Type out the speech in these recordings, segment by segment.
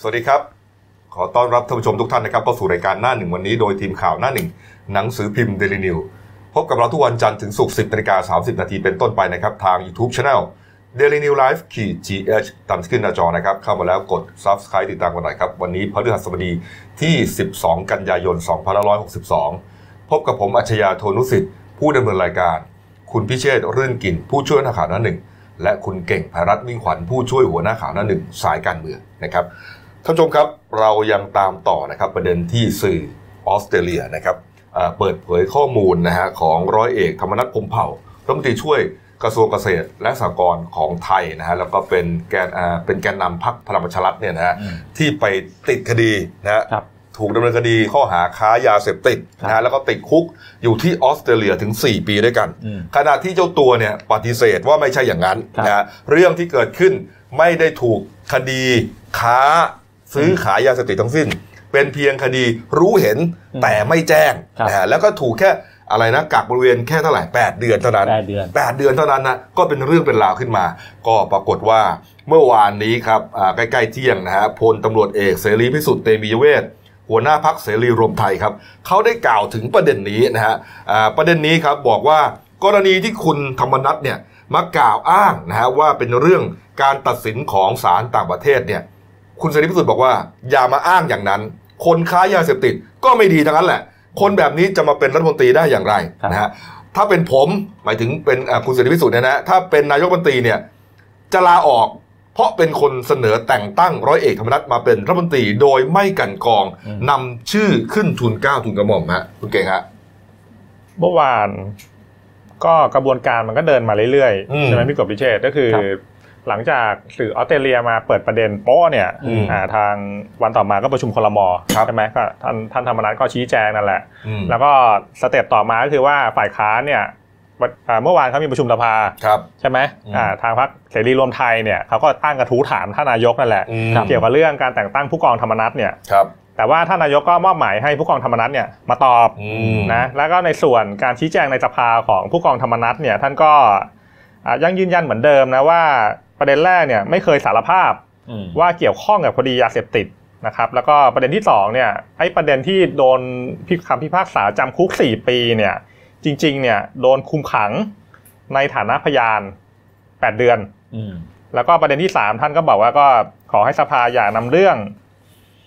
สวัสดีครับ ขอต้อนรับท่านผู้ชมทุกท่านนะครับเข้าสู่รายการหน้าหนึ่งวันนี้โดยทีมข่าวหน้าหนึ่งหนังสือพิมพ์เดลินิวพบกับเราทุกวันจันทร์ถึงศุกร์10นาฬิกา30 นาทีเป็นต้นไปนะครับ ทาง YouTube Channel Daily New Life ขีด GH ตามที่ขึ้นหน้าจอนะครับ เข้ามาแล้วกด Subscribe ติดตามกันหน่อยครับ วันนี้พฤหัสบดีที่ 12 กันยายน 2562 พบกับผมอัจฉริยะโทนุสิทธิ์ ผู้ดำเนินรายการ คุณพิเชษรื่นกินผู้ช่วยนักข่าวหน้าหนึ่งและคุณเก่งภรัตน์มิ่งขวัญผู้ช่วยหัวหน้าข่าวหน้าหนึ่งสายการเมืองนะครับ ท่านผู้ชมครับเรายังตามต่อนะครับประเด็นที่สื่อออสเตรเลียนะครับเอ่อเปิดเผยข้อมูลนะฮะของร้อยเอกธรรมนัฐพรหมเผ่ารัฐมนตรีช่วยกระทรวงเกษตรและสหกรณ์ของไทยนะฮะแล้วก็เป็นแกนอ่าเป็นแกนนำพรรคพลังประชารัฐเนี่ยนะฮะอืมที่ไปติดคดีนะฮะครับถูกดำเนินคดีข้อหาค้ายาเสพติดครับนะฮะแล้วก็ติดคุกอยู่ที่ออสเตรเลียถึง 4 ปีด้วยกันอืมขณะที่เจ้าตัวเนี่ยปฏิเสธว่าไม่ใช่อย่างนั้นครับนะฮะเรื่องที่เกิดขึ้นไม่ได้ถูกคดีค้า ซื้อขายยาเสพติดทั้งสิ้น เป็นเพียงคดีรู้เห็นอืมแต่ไม่แจ้งครับนะฮะแล้วก็ถูกแค่อะไรนะกักบริเวณแค่เท่าไหร่8เดือนเท่านั้นแปดเดือน8เดือนเท่านั้นนะก็เป็นเรื่องเป็นราวขึ้นมา ก็ปรากฏว่าเมื่อวานนี้ครับอ่าใกล้ๆเที่ยงนะฮะพลตำรวจเอกเสรีพิสุทธิ์เตมียเวทหัวหน้าพักเสรีรวมไทยครับเขาได้กล่าวถึงประเด็นนี้นะฮะอ่าประเด็นนี้ครับบอกว่ากรณีที่คุณธรรมนัฐเนี่ยมากล่าวอ้างนะฮะว่าเป็นเรื่องการตัดสินของศาลต่างประเทศเนี่ย คุณเสรีพิสุทธิ์บอกว่าอย่ามาอ้างอย่างนั้น คนค้ายาเสพติดก็ไม่ดีทั้งนั้นแหละ คนแบบนี้จะมาเป็นรัฐมนตรีได้อย่างไรครับนะฮะถ้าเป็นผมหมายถึงเป็นอ่าคุณเสรีพิสุทธิ์เนี่ยนะถ้าเป็นนายกรัฐมนตรีเนี่ยจะลาออกเพราะเป็นคนเสนอแต่งตั้งร้อยเอกธรรมนัฐมาเป็นรัฐมนตรีโดยไม่กลันกรองอืมนำชื่อขึ้นทุนเกล้าทุนกระหม่อมฮะคุณเก่งฮะเมื่อวานก็กระบวนการมันก็เดินมาเรื่อยอืมๆใช่ไหมพี่กบพิเชษก็คือครับ หลังจากสื่อออสเตรเลียมาเปิดประเด็นโป้เนี่ยอืมอ่าทางวันต่อมาก็ประชุมคลมครับใช่ไหมก็ท่านท่านธรรมนัฐก็ชี้แจงนั่นแหละอืมแล้วก็สเต็ปต่อมาก็คือว่าฝ่ายค้านเนี่ยวันอ่าเมื่อวานเขามีประชุมสภาครับใช่ไหมอืมอ่าทางพรรคเสรีรวมไทยเนี่ยเขาก็ตั้งกระทู้ถามท่านนายกนั่นแหละอืมเกี่ยวกับเรื่องการแต่งตั้งผู้กองธรรมนัฐเนี่ยครับแต่ว่าท่านนายกก็มอบหมายให้ผู้กองธรรมนัฐเนี่ยมาตอบอืมนะแล้วก็ในส่วนการชี้แจงในสภาของผู้กองธรรมนัฐเนี่ยท่านก็อ่ายังยืนยันเหมือนเดิมนะว่า ประเด็นแรกเนี่ยไม่เคยสารภาพอืมว่าเกี่ยวข้องกับคดียาเสพติดนะครับแล้วก็ประเด็นที่สองเนี่ยไอ้ประเด็นที่โดนพิคำพิพากษาจำคุก 4 ปีเนี่ยจริงๆเนี่ยโดนคุมขังในฐานะพยาน 8 เดือนอืมแล้วก็ประเด็นที่สามท่านก็บอกว่าก็ขอให้สภาอย่านำเรื่อง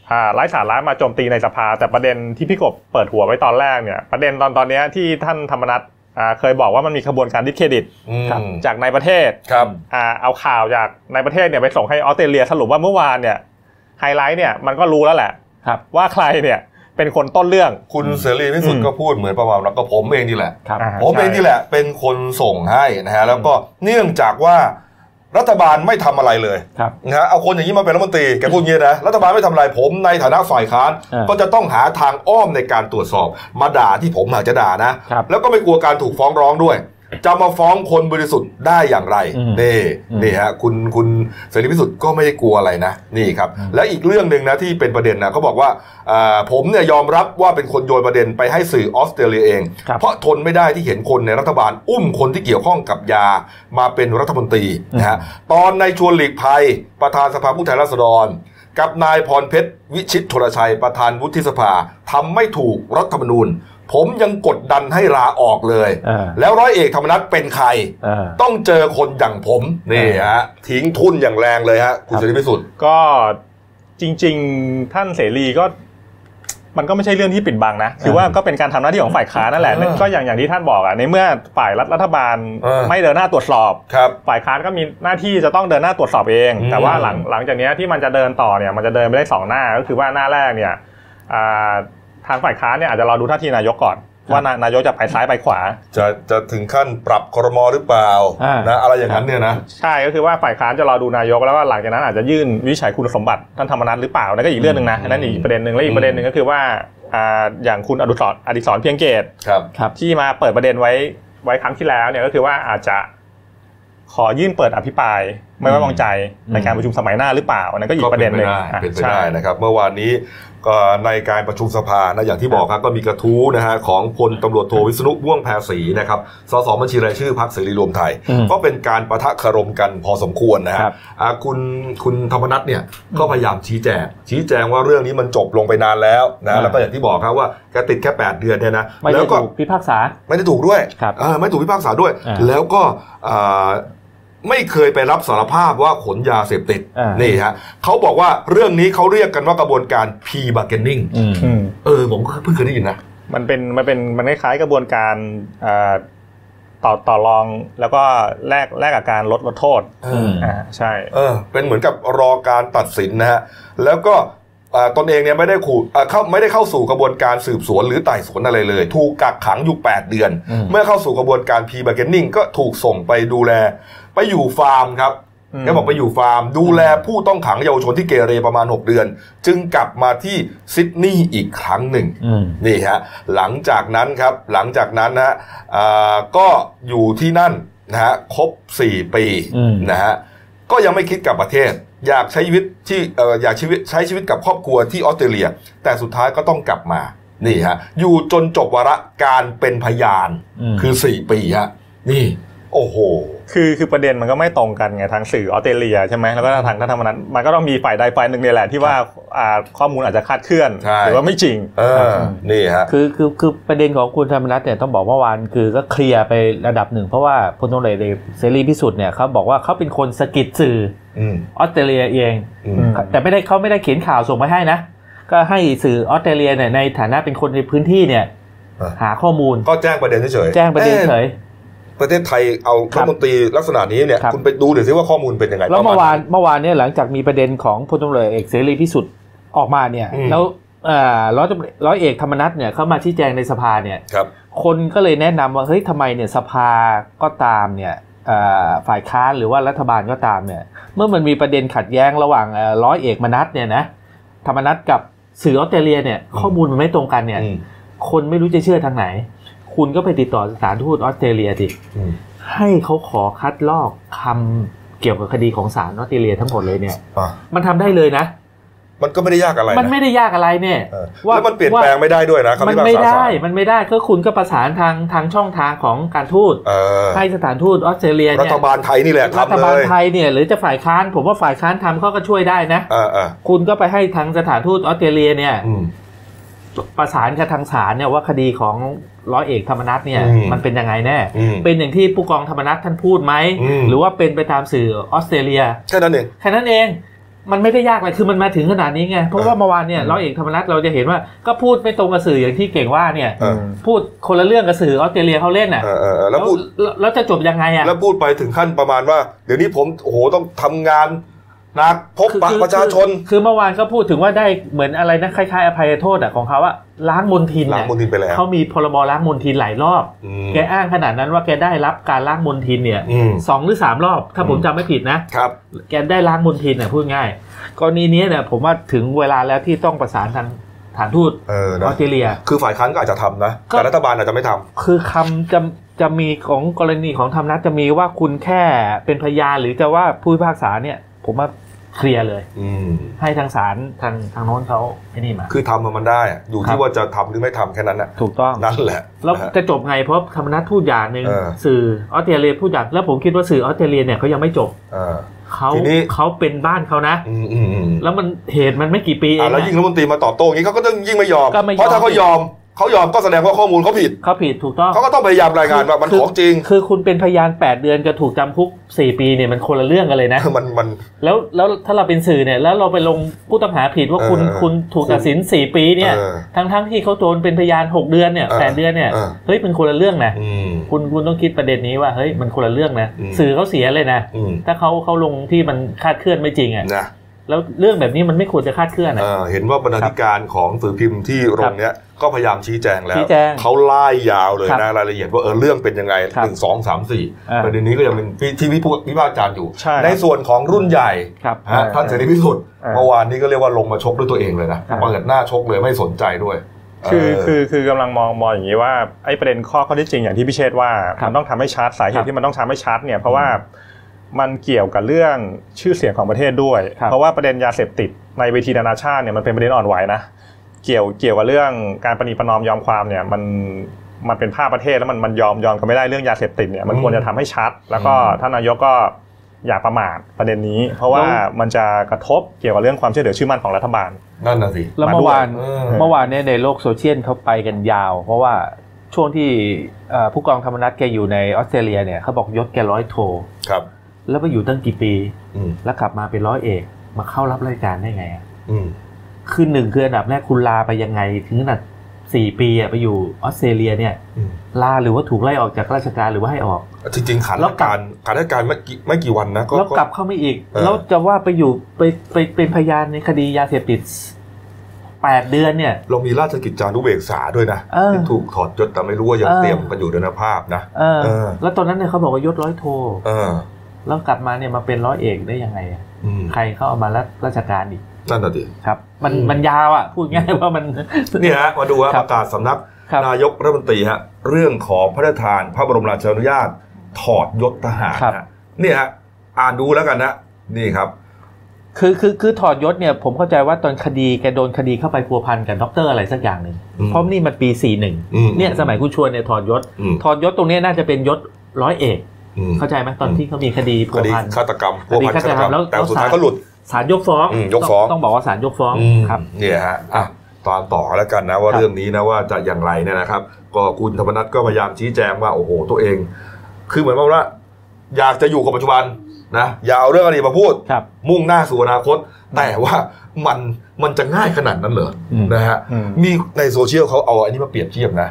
อ่าไร้สาระมาโจมตีในสภา แต่ประเด็นที่พี่กบเปิดหัวไว้ตอนแรกเนี่ย ประเด็นตอนตอนเนี้ยที่ท่านธรรมนัฐอ่า เคยบอกว่ามันมีขบวนการดิสเครดิตอืมจากในประเทศครับอ่าเอาข่าวจากในประเทศเนี่ยไปส่งให้ออสเตรเลียสรุปว่าเมื่อวานเนี่ยไฮไลท์เนี่ยมันก็รู้แล้วแหละครับว่าใครเนี่ยเป็นคนต้นเรื่อง คุณเสรีพิสุทธิ์ก็พูดเหมือนประมาณว่าก็ผมเองนี่แหละครับอ่าผมใช่เองนี่แหละเป็นคนส่งให้นะฮะแล้วก็เนื่องจากว่า รัฐบาลไม่ทำอะไรเลยครับนะฮะเอาคนอย่างนี้มาเป็นรัฐมนตรีแกพูดอย่างนี้นะรัฐบาลไม่ทำอะไรผมในฐานะฝ่ายค้านอ่าก็จะต้องหาทางอ้อมในการตรวจสอบ มาด่าที่ผมอาจจะด่านะครับแล้วก็ไม่กลัวการถูกฟ้องร้องด้วย จะมาฟ้องคนบริสุทธิ์ได้อย่างไรอืมนี่อืมนี่ฮะคุณคุณเสรีพิสุทธิ์ก็ไม่ได้กลัวอะไรนะนี่ครับอืมและอีกเรื่องหนึ่งนะที่เป็นประเด็นนะเขาบอกว่าอ่าผมเนี่ยยอมรับว่าเป็นคนโยนประเด็นไปให้สื่อออสเตรเลียเองครับเพราะทนไม่ได้ที่เห็นคนในรัฐบาลอุ้มคนที่เกี่ยวข้องกับยามาเป็นรัฐมนตรีนะฮะตอนในชวนหลีกภัยประธานสภาผู้แทนราษฎรกับนายพรเพชร วิชิตโทรชัยประธานวุฒิสภาทำไม่ถูกรัฐธรรมนูญ ผมยังกดดันให้ลาออกเลยอ่าแล้วร้อยเอกธรรมนัฐเป็นใครอ่าต้องเจอคนอย่างผมนี่ฮะทิ้งทุนอย่างแรงเลยฮะคุณครับเสรีพิสุทธิ์ก็จริง ๆ ท่านเสรีก็มันก็ไม่ใช่เรื่องที่ปิดบังนะ คือว่าก็เป็นการทำหน้าที่ของฝ่ายค้านนั่นแหละเออก็อย่างอย่างที่ท่านบอกอะ ในเมื่อฝ่ายรัฐรัฐบาลเออไม่เดินหน้าตรวจสอบครับฝ่ายค้านก็มีหน้าที่จะต้องเดินหน้าตรวจสอบเองอืมแต่ว่าหลังหลังจากเนี้ยที่มันจะเดินต่อเนี่ย มันจะเดินไปได้สองหน้า ก็คือว่าหน้าแรกเนี่ยอ่า ทางฝ่ายค้านเนี่ยอาจจะรอดูท่าทีนายกก่อน ว่านายกจะไปซ้ายไปขวา จะจะถึงขั้นปรับครมหรือเปล่าอ่านนะอะไรอย่างนั้นเนี่ยนะใช่ก็คือว่าฝ่ายค้านจะรอดูนายกแล้วว่าหลังจากนั้นอาจจะยื่นวิจัยคุณสมบัติท่านธรรมนัฐหรือเปล่านั่นก็อีกเรื่องหนึ่งนะอันนั้นอีกประเด็นหนึ่งและอีกประเด็นหนึ่งก็คือว่าอ่าอย่างคุณอดุศรอดิศรเพียงเกตครับครับที่มาเปิดประเด็นไว้ไว้ครั้งที่แล้วเนี่ยก็คือว่าอาจจะขอยื่นเปิดอภิปราย ไม่ไว้วางใจในการประชุมสมัยหน้าหรือเปล่าอันนั้นก็อีกประเด็นหนึ่งก็เป็นไปได้เป็นไปใช่ได้นะครับ เมื่อวานนี้ ก็ในการประชุมสภานะอย่างที่บอกครับก็มีกระทู้นะฮะของพลตำรวจโทวิษณุม่วงแพรศรีนะครับสสบัญชีรายชื่อพรรคเสรีรวมไทยอืมก็เป็นการประทะคารมกันพอสมควรนะฮะครับอ่าคุณคุณธรรมนัฐเนี่ยก็พยายามชี้แจงชี้แจงว่าเรื่องนี้มันจบลงไปนานแล้วนะอ่าแล้วก็อย่างที่บอกครับว่าแกติดแค่ 8 เดือนเนี่ยนะไม่แล้ได้วก็ถูกพิพากษาไม่ได้ถูกด้วยครับเออไม่ถูกพิพากษาด้วยอ่าแล้วก็อ่า ไม่เคยไปรับสารภาพว่าขนยาเสพติดอ่านี่ นี่ฮะเขาบอกว่าเรื่องนี้เขาเรียกกันว่ากระบวนการ P bargaining อืมอืม เออผมก็เพิ่งเคยได้ยินนะ มันเป็นมันเป็นมันคล้ายๆกระบวนการเอ่อต่อต่อรองแล้วก็แลกแลกกับการลดลดโทษเออ อ่าใช่ เออเป็นเหมือนกับรอการตัดสินนะฮะแล้วก็อ่าตนเองเนี่ยไม่ได้ขู่อ่าเข้าไม่ได้เข้าสู่กระบวนการสืบสวนหรือไต่สวนอะไรเลย ถูกกักขังอยู่ 8 เดือนอืมเมื่อเข้าสู่กระบวนการ P bargaining ก็ถูกส่งไปดูแล ไปอยู่ฟาร์มครับอืมแกบอกไปอยู่ฟาร์ม ดูแลผู้ต้องขังเยาวชนที่เกเรประมาณ 6 เดือน จึงกลับมาที่ซิดนีย์อีกครั้งหนึ่งอืมนี่ฮะหลังจากนั้นครับหลังจากนั้นนะฮะอ่าก็อยู่ที่นั่นนะฮะครบ 4 ปีอืมนะฮะก็ยังไม่คิดกลับประเทศ อยากใช้ชีวิตที่เอ่ออยากชีวิตใช้ชีวิตกับครอบครัวที่ออสเตรเลีย แต่สุดท้ายก็ต้องกลับมานี่ฮะอยู่จนจบวาระการเป็นพยานอืมคือ 4 ปีฮะนี่ โอ้โห คือคือประเด็นมันก็ไม่ตรงกันไงทางสื่อออสเตรเลียใช่ไหมแล้วก็ทางท่านธรรมนัฐมันก็ต้องมีฝ่ายใดฝ่ายหนึ่งเนี่ยแหละที่ว่าอ่าข้อมูลอาจจะคลาดเคลื่อนใช่หรือว่าไม่จริงเออนี่ฮะคือคือคือประเด็นของคุณธรรมนัฐเนี่ยต้องบอกเมื่อวานคือก็เคลียร์ไประดับหนึ่ง เพราะว่าพลตำรวจเอกเสรีพิสุทธิ์เนี่ยเขาบอกว่าเขาเป็นคนสะกิดสื่ออืมออสเตรเลียเองอืมอืมแต่ไม่ได้เขาไม่ได้เขียนข่าวส่งไปให้นะ ก็ให้สื่อออสเตรเลียเนี่ยในฐานะเป็นคนในพื้นที่เนี่ยเออหาข้อมูลก็แจ้งประเด็นเฉยๆแจ้งประเด็นเฉอ๊ย ประเทศไทยเอาครัรับฐมนตรีลักษณะนี้เนี่ยครับคุณไปดูเดี๋ยวซิว่าข้อมูลเป็นยังไงแล้วเมื่อวานประณเมื่อวานเนี่ยหลังจากมีประเด็นของพลตำรวจเอกเสรีพิสุทธิ์ออกมาเนี่ยอืมแล้วเอ่อร้อยตำรวจร้อยเอกธรรมนัฐเนี่ยเขามาชี้แจงในสภาเนี่ยครับคนก็เลยแนะนำว่าเฮ้ยทำไมเนี่ยสภาก็ตามเนี่ยเอ่อฝ่ายค้านหรือว่ารัฐบาลก็ตามเนี่ยเมื่อมันมีประเด็นขัดแย้งระหว่างเอ่อร้อยเอกมนัฐเนี่ยนะธรรมนัฐกับสื่อออสเตรเลียเนี่ยข้อมูลมันไม่ตรงกันเนี่ยอืมคนไม่รู้จะเชื่อทางไหน คุณก็ไปติดต่อสถานทูตออสเตรเลียสิอืมให้เขาขอคัดลอกคำเกี่ยวกับคดีของศาลออสเตรเลียทั้งหมดเลยเนี่ยอะมันทำได้เลยนะ มันก็ไม่ได้ยากอะไร มันนะไม่ได้ยากอะไรเนี่ยเออแล้วมันเปลี่ยนแปลงว่าไม่ได้ด้วยนะคำมันพิพากไม่ษาได้ศาลมันไม่ได้ก็คุณก็ประสานทางทางช่องทางของการทูตเออให้สถานทูตออสเตรเลียรัเนี่ยฐบาลไทยนี่แหละรัฐทำบาเลลยไทยเนี่ยหรือจะฝ่ายค้านผมว่าฝ่ายค้านทำเขาก็ช่วยได้นะเออเออคุณก็ไปให้ทางสถานทูตออสเตรเลียเนี่ยอืม ประสานกับทางศาลเนี่ยว่าคดีของร้อยเอกธรรมนัฐเนี่ยอืมมันเป็นยังไงแน่อืมเป็นอย่างที่ผู้กองธรรมนัฐท่านพูดไหมอืมหรือว่าเป็นไปตามสื่อออสเตรเลียแค่นั้นเองแค่นั้นเองมันไม่ได้ยากเลยคือมันมาถึงขนาดนี้ไง เพราะว่าเมื่อวานเนี่ยอืมร้อยเอกธรรมนัฐเราจะเห็นว่าก็พูดไม่ตรงกับสื่ออย่างที่เก่งว่าเนี่ยเออพูดคนละเรื่องกับสื่อออสเตรเลียเขาเล่นอะเออเออเออแล้วพูดแล้วแล้วจะจบยังไงอะแล้วพูดไปถึงขั้นประมาณว่า เดี๋ยวนี้ผมโอ้โหต้องทำงานห นักพบปะคือประชาชนคือคือเมื่อวานก็พูดถึงว่าได้เหมือนอะไรนะคล้ายๆอภัยโทษอะของเขาอะล้างมลทินล้างเนี่ยมลทินไปแล้วเขามีพรบล้างมลทินหลายรอบอืมแกอ้างขนาดนั้นว่าแกได้รับการล้างมลทินเนี่ยอืมสองหรือสามรอบ ถ้าผมอืมจำไม่ผิดนะครับแกได้ล้างมลทินเนี่ยพูดง่ายกรณีนี้เนี่ยผมว่าถึงเวลาแล้วที่ต้องประสานทางฐานทูตเอออนะอสเตรเลีย คือฝ่ายค้านก็อาจจะทำนะก็แต่รัฐบาลอาจจะไม่ทำคือคำจะจะมีของกรณีของธรรมนัฐจะมีว่าคุณแค่เป็นพยานหรือจะว่าผู้พิพากษาเนี่ย ผมว่าเคลียร์เลย อืม ให้ทางศาลทางทางโน้นเขาไอ้นี่มา คือทำมันได้อะอยู่ครัที่บ ว่าจะทำหรือไม่ทำแค่นั้นน่ะถูกต้อง นั่นแหละแล้วนะฮะ จะจบไงเพราะธรรมนัฐพูดอย่างหนึ่งเออ สื่อออสเตรเลียพูดอย่างแล้วผมคิดว่าสื่อออสเตรเลียเนี่ยเขายังไม่จบเออ เขาทีนี้ เขาเป็นบ้านเขานะ อืมอืมอืมแล้วมันเหตุมันไม่กี่ปีเออะงแล้วอะยิ่งรัฐมนตรีมาตอบโต้อย่างนี้เขาก็ต้องยิ่งไม่ยอม ก็ไม่ยอม เพราะถ้าเขายอม เขายอมก็แสดงว่าข้อมูลเขาผิดเขาผิดถูกต้องเขาก็ต้องพยายามรายงานว่ามันคือของจริง คือคุณเป็นพยาน8เดือนกับถูกจำคุก4ปีเนี่ยมันคนละเรื่องกันเลยนะมันมันแล้วแล้วถ้าเราเป็นสื่อเนี่ยแล้วเราไปลงผู้ต้องหาผิดว่าคุณเออคุณถูกตัดสิน 4 ปีเนี่ยเออทั้งทั้งที่เขาโดนเป็นพยาน 6 เดือนเนี่ยเออแปดเดือนเนี่ยเออเฮ้ยเป็นคนละเรื่องนะอืมคุณคุณต้องคิดประเด็นนี้ว่าเฮ้ยมันคนละเรื่องนะอืมสื่อเขาเสียเลยนะอืมถ้าเขาเขาลงที่มันคาดเคลื่อนไม่จริงอะนะ แล้วเรื่องแบบนี้มันไม่ควรจะคาดเคลื่อนเออะอเห็นว่าบรรณาธิการของสื่อพิมพ์ที่โรงเนี้ยก็พยายามชี้แจงแล้วชี้แจงเขาไล่ยาวเลยครับนะรายละเอียดว่าเออเรื่องเป็นยังไงครับหนึ่งสองสามสี่อ่าประเด็นนี้ก็ยังเป็นที่ที่วิพากษ์วิพากษ์วิจารณ์อยู่ใช่ในส่วนของรุ่นใหญ่ครับฮะท่านเสรีพิสุทธิ์อ่าเมื่อวานนี้ก็เรียกว่าลงมาชกด้วยตัวเองเลยนะเปิดหน้าชกเลยไม่สนใจด้วยคือเคือคือกำลังมองมองอย่างนี้ว่าไอ้ประเด็นข้อข้อที่จริงอย่างที่พี่เชษว่าครับมันต้องทำให้ชัดสาเหครัตุบที่มันต้องทำให้ชัดเนี่ยเพราะว่า มันเกี่ยวกับเรื่องชื่อเสียงของประเทศด้วยครับเพราะว่าประเด็นยาเสพติดในเวทีนานาชาติเนี่ยมันเป็นประเด็นอ่อนไหวนะเกี่ยวเกี่ยวกับเรื่องการประนีประนอมยอมความเนี่ยมันมันเป็นภาพประเทศแล้วมันมันยอมยอมกันไม่ได้เรื่องยาเสพติดเนี่ยมันควรจะทำให้ชัด แล้วก็ท่านนายกก็อย่าประมาทประเด็นนี้ เพราะว่ามันจะกระทบเกี่ยวกับเรื่องความเชื่อถือชื่อมั่นของรัฐบาลนั่นน่ะสิแล้วเมื่อวานเออเมื่อวานเนี่ยในโลกโซเชียลเขาไปกันยาว เพราะว่าช่วงที่เอ่อผู้กองธรรมนัฐแกอยู่ในออสเตรเลียเนี่ยเขาบอกยศแกร้อยโทครับ แล้วไปอยู่ตั้งกี่ปีอืมแล้วกลับมาเป็นร้อยเอก มาเข้ารับราชการได้ไงอะอืมคือหนึ่งคืออันดับแรกคุณลาไปยังไงถึงขนาดสี่ปีอะไปอยู่ออสเตรเลียเนี่ยอืมลาหรือว่าถูกไล่ออกจากราชการหรือว่าให้ออก จริงๆขาดแล้วราชกลับการขาดราชการไม่กี่ไม่กี่วันนะก็แล้วกลับก็เข้ามาอีกเออแล้วจะว่าไปอยู่ไปไปเป็นพยานในคดียาเสพติดแปดเดือนเนี่ยเรามีราชกิจจานุเบกษาด้วยนะเออที่ถูกถอดยศแต่ไม่รู้ว่ายังเออเตรียมกันอยู่ด้วยนะภาพนะเออเออแล้วตอนนั้นเนี่ยเขาบอกว่ายศร้อยโทเออ แล้วกลับมาเนี่ยมาเป็นร้อยเอกได้ยังไงอะอืมใครเข้าเอามารับราชการอีกนั่นน่ะดิครับ มันอืมมันยาวอะพูดง่ายว่ามันเนี่ยฮะมาดูฮะครัประกาศสำนักครับนายกรัฐมนตรีฮะเรื่องของพระราชทาน พระบรมราชานุญาต ถอดยศทหารครับฮะเนี่ยฮะอ่านดูแล้วกันนะนี่ครับ คือคือคือถอดยศเนี่ย ผมเข้าใจว่าตอนคดีแกโดนคดีเข้าไปพัวพันกับด็อกเตอร์อะไรสักอย่างหนึ่งอืมเพราะนี่มันปีสี่หนึ่งอืมเนี่ยสมัยคุณชวนเนี่ยถอดยศอืมถอดยศตรงเนี้ยน่าจะเป็นยศร้อยเอกอืม เข้าใจไหมตอนที่เขามีคดีพัควดีพันฆาตกรรมพวกพันคดีฆาฆาตตกกรรรรมมแล้วแต่สุดแล้วท้ายศาลก็หลุดศาลยกฟ้องอืมยกฟ้องต้ต้องบอกว่าศาลยกฟ้องอืมครับเนี่ยฮะอะตามต่อแล้วกันนะว่าครับเรื่องนี้นะว่าจะอย่างไรเนี่ยนะครับ ก็คุณธรรมนัฐก็พยายามชี้แจงว่าโอ้โหตัวเอง คือเหมือนว่า อยากจะอยู่กับปัจจุบันนะอย่าเอาเรื่องอดีตมาพูดครับมุ่งหน้าสู่อนาคต แต่ว่ามันมันจะง่ายขนาดนั้นเหรออมนะฮะอืมมีในโซเชียลเขาเอาอันนี้มาเปรียบเทียบนะ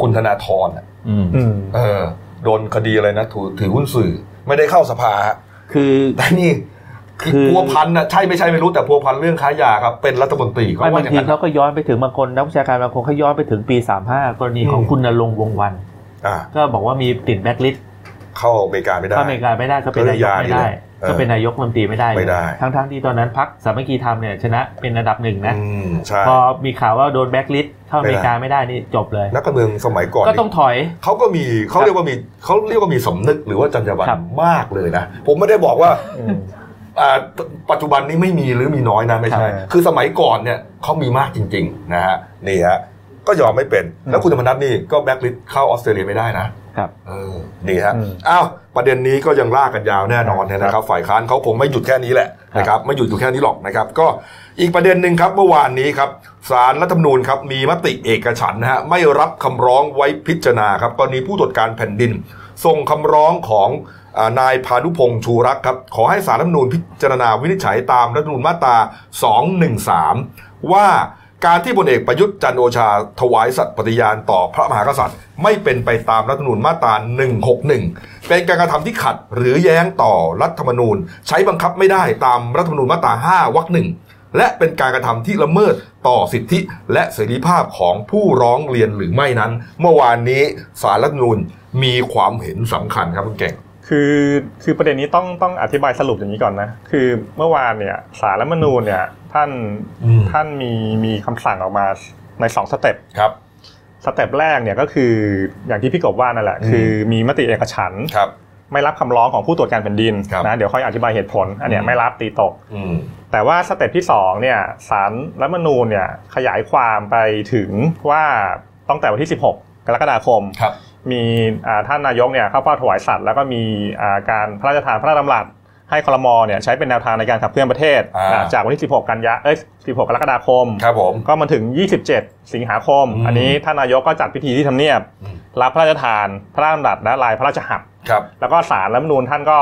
คุณธนาธรอะอืมอืมเออ โดนคดีอะไรนะถือถือหุ้นสื่อไม่ได้เข้าสภาฮะคือแต่นี่คือคือพัวพันนะใช่ไม่ใช่ไม่รู้แต่พัวพันเรื่องค้ายาครับเป็นรัฐมนตรีเขาไม่ว่าบางอย่างทีนั้นเขาก็ย้อนไปถึงบางคนนักวิชาการบางคนเขาย้อนไปถึงปี 35 กรณีของอืมคุณนรงค์วงศ์วันอ่าก็บอกว่ามีติดแบ็คลิสต์เข้าอเมริกาไม่ได้เข้าอเมริกาไม่ได้ก็เป็นนายกไม่ได้เออ ก็เป็นนายกรัฐมนตรีไม่ได้ไม่ได้ทั้งทั้งๆที่ตอนนั้นพักสามัคคีธรรมเนี่ยชนะเป็นอันดับหนึ่งนะอืมใช่พอมีข่าวว่าโดนแบ็คลิสต์เข้าอเมริกาไม่ได้นี่จบเลยนักการเมืองสมัยก่อนก็ต้องถอยเขาก็มีเขาเรียกว่ามีเขาเรียกว่ามีสำนึกหรือว่าจรรยาบรรณครับมากเลยนะผมไม่ได้บอกว่าอืมอ่าปัจจุบันนี้ไม่มีหรือมีน้อยนะไม่ใช่ครับคือสมัยก่อนเนี่ยเขามีมากจริง ๆ นะฮะนี่ฮะก็ยอมไม่เป็น แล้วคุณธรรมนัสนี่ก็แบ็คลิสต์เข้าออสเตรเลียไม่ได้นะ ครับเออนี่ฮะอืมอ้าวประเด็นนี้ก็ยังลากกันยาวแน่นอนเนี่ยนะครับ ฝ่ายค้านเขาคงไม่หยุดแค่นี้แหละนะครับไม่หยุดอยู่แค่นี้หรอกนะครับ ก็อีกประเด็นหนึ่งครับเมื่อวานนี้ครับสารรัฐธรรมนูญครับมีมติเอกฉันท์นะฮะไม่รับคำร้องไว้พิจารณาครับกรณีผู้ตรวจการแผ่นดินส่งคำร้องของอานายพานุพงษ์ชูรักษ์ครับ ขอให้สารรัฐธรรมนูญพิจารณาวินิจฉัยตามรัฐธรรมนูญมาตรา 213 ว่า การที่พลเอกประยุทธ์จันโอชาถวายสัตย์ปฏิญาณต่อพระมหากษัตริย์ ไม่เป็นไปตามรัฐธรรมนูญมาตรา 161 เป็นการกระทำที่ขัดหรือแย้งต่อรัฐธรรมนูญ ใช้บังคับไม่ได้ตามรัฐธรรมนูญมาตรา 5 วรรคหนึ่งและเป็นการกระทำที่ละเมิดต่อสิทธิและเสรีภาพของผู้ร้องเรียนหรือไม่นั้น เมื่อวานนี้สารรัฐธรรมนูญมีความเห็นสำคัญครับคุณเก่ง คือคือประเด็นนี้ต้องต้องอธิบายสรุปอย่างนี้ก่อนนะ คือเมื่อวานเนี่ยสารรัฐธรรมนูญเนี่ยท่านอืมท่านมีมีคำสั่งออกมาในสองสเต็ปครับstep แรกเนี่ยก็คืออย่างที่พี่กบว่านั่นแหละอืมคือมีมติเอกฉันท์ครับ ไม่รับคำร้องของผู้ตรวจการแผ่นดินครับนะเดี๋ยวค่อยอธิบายเหตุผลอันเนี้ยอืมไม่รับตีตกอืมแต่ว่า step ที่สองเนี่ยศาลรัฐธรรมนูญเนี่ยขยายความไปถึงว่าตั้งแต่วันที่ 16 กรกฎาคมครับ มีอ่าท่านนายกเนี่ยเข้าเฝ้าถวายสัตย์แล้วก็มีอ่าการพระราชทานพระราชดำรัสให้ครม.เนี่ยใช้เป็นแนวทางในการขับเคลื่อนประเทศอ่าอ่าจากวันที่ 16 กันยาเอ้ย 16 กรกฎาคมครับผมก็มาถึง 27 สิงหาคมอืมอันนี้ท่านนายกก็จัดพิธีที่ทำเนียบอืมรับพระราชทานพระราชดำรัสและลายพระราชหัตถ์ครับแล้วก็สารรัฐธรรมนูญท่านก็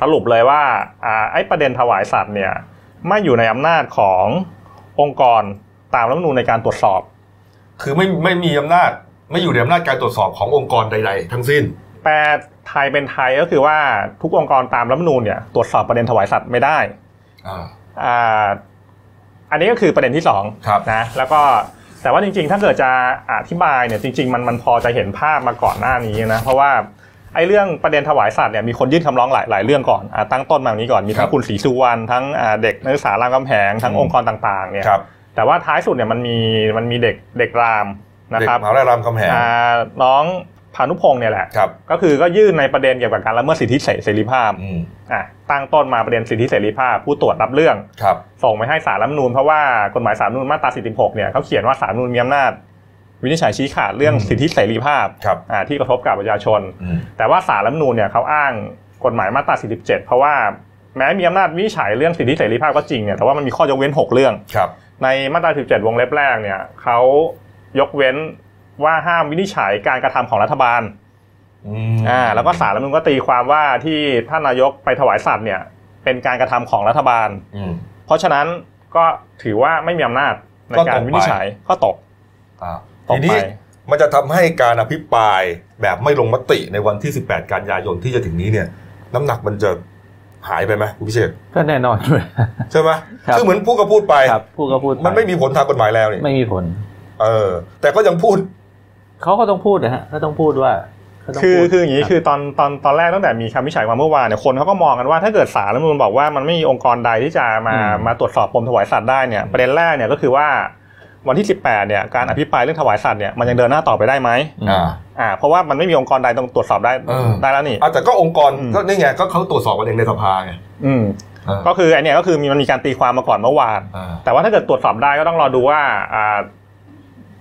สรุปเลยว่าอ่าไอ้ประเด็นถวายสัตว์เนี่ยไม่อยู่ในอำนาจขององค์กรตามรัฐธรรมนูญในการตรวจสอบ คือไม่ไม่มีอำนาจ ไม่อยู่ในอำนาจการตรวจสอบขององค์กรใด ๆ ทั้งสิ้นแปลไทยเป็นไทยก็คือว่าทุกองค์กรตามรัฐธรรมนูญเนี่ยตรวจสอบประเด็นถวายสัตว์ไม่ได้อ่าอ่าอันนี้ก็คือประเด็นที่สองครับนะแล้วก็แต่ว่าจริงๆ ถ้าเกิดจะอธิบายเนี่ยจริง ๆ มันมันพอจะเห็นภาพมาก่อนหน้านี้นะเพราะว่าไอ้เรื่องประเด็นถวายสัตว์เนี่ยมีคนยื่นคำร้องหลายหลายเรื่องก่อนอ่าตั้งต้นมาอย่างนี้ก่อนมีทั้ครังบคุณศรีสุวรรณทั้งอ่าเด็กนักศึกษารามคำแหงทั้งอืมองค์กรต่างๆเนี่ยครับแต่ว่าท้ายสุดเนี่ยมันมีมันมีเด็กเด็กราม นะเด็กครับมหาวิทยาลัยรามคำแหงอ่าน้องพานุพงศ์เนี่ยแหละครับก็คือก็ยื่นในประเด็นเกี่ยวกับการละเมิดสิทธิเสรีภาพอืมอะตั้งต้นมาประเด็นสิทธิเสรีภาพ ผู้ตรวจรับเรื่องครับส่งไปให้สารรัฐธรรมนูญเพราะว่ากฎหมายสารรัฐธรรมนูญมาตรา46เนี่ยเขาเขียนว่าสารรัฐธรรมนูญมีอำนาจวินิจฉัยชี้ขาดเรื่องอืมสิทธิเสรีภาพครับอ่าที่กระทบกับประชาชนอืมแต่ว่าสารรัฐธรรมนูญเนี่ยเขาอ้างกฎหมายมาตรา 47 เพราะว่าแม้มีอำนาจวินิจฉัยเรื่องสิทธิเสรีภาพก็จริงเนี่ยแต่ว่ามันมีข้อยกเว้น 6 เรื่องครับในมาตรา 17 วงเล็บแรกเนี่ยเขา ยกเว้นว่าห้ามวินิจฉัยการกระทำของรัฐบาลอืมอ่าแล้วก็สารรัฐธรรมนูญก็ตีความว่าที่ท่านนายกไปถวายสัตว์เนี่ย เป็นการกระทำของรัฐบาลอืมเพราะฉะนั้นก็ถือว่าไม่มีอำนาจในก็ตกการวินิจฉัยก็ตกอ่าตกทีนี้ไปมันจะทำให้การอภิปรายแบบไม่ลงมติในวันที่ 18 กันยายนที่จะถึงนี้เนี่ย น้ำหนักมันจะหายไปไหมคุณพิเชษก็แน่นอนด้วยใช่ไหมครับคือเหมือนพูดก็พูดไปครับพูดก็พูดปมันไม่มีผลทางกฎหมายแล้วนี่ไม่มีผล เออ แต่ก็ยังพูดเขาก็ต้องพูดนะฮะก็ต้องพูดว่าเขาต้องคือพูดคืออย่างนี้รับคือตอนตอนตอนแรกตั้งแต่มีคำวินิจฉัยมาเมื่อวานเนี่ยคนเขาก็มองกันว่าถ้าเกิดศาลรัฐธรรมนูญบอกว่ามันไม่มีองค์กรใดที่จะมามาตรวจสอบปมถวายสัตว์ได้เนี่ยประเด็นแรกเนี่ยก็คือว่าวันที่ 18 เนี่ยการอภิปรายเรื่องถวายสัตว์เนี่ยมันยังเดินหน้าต่อไปได้ไหมอ่าอ่าเพราะว่ามันไม่มีองค์กรใดต้องตรวจสอบได้เออได้แล้วนี่อะแต่ก็องค์กรอืมก็นี่ไงก็เขาตรวจสอบกันเองในสภาไงอืมเออก็คืออันเนี้ยก็คือมีมันมีการตีความมาก่อนเมื่อวานอ่าแต่ว่าถ้าเกิดตรวจสอบได้ก็ต้องรอดูว่าอ่า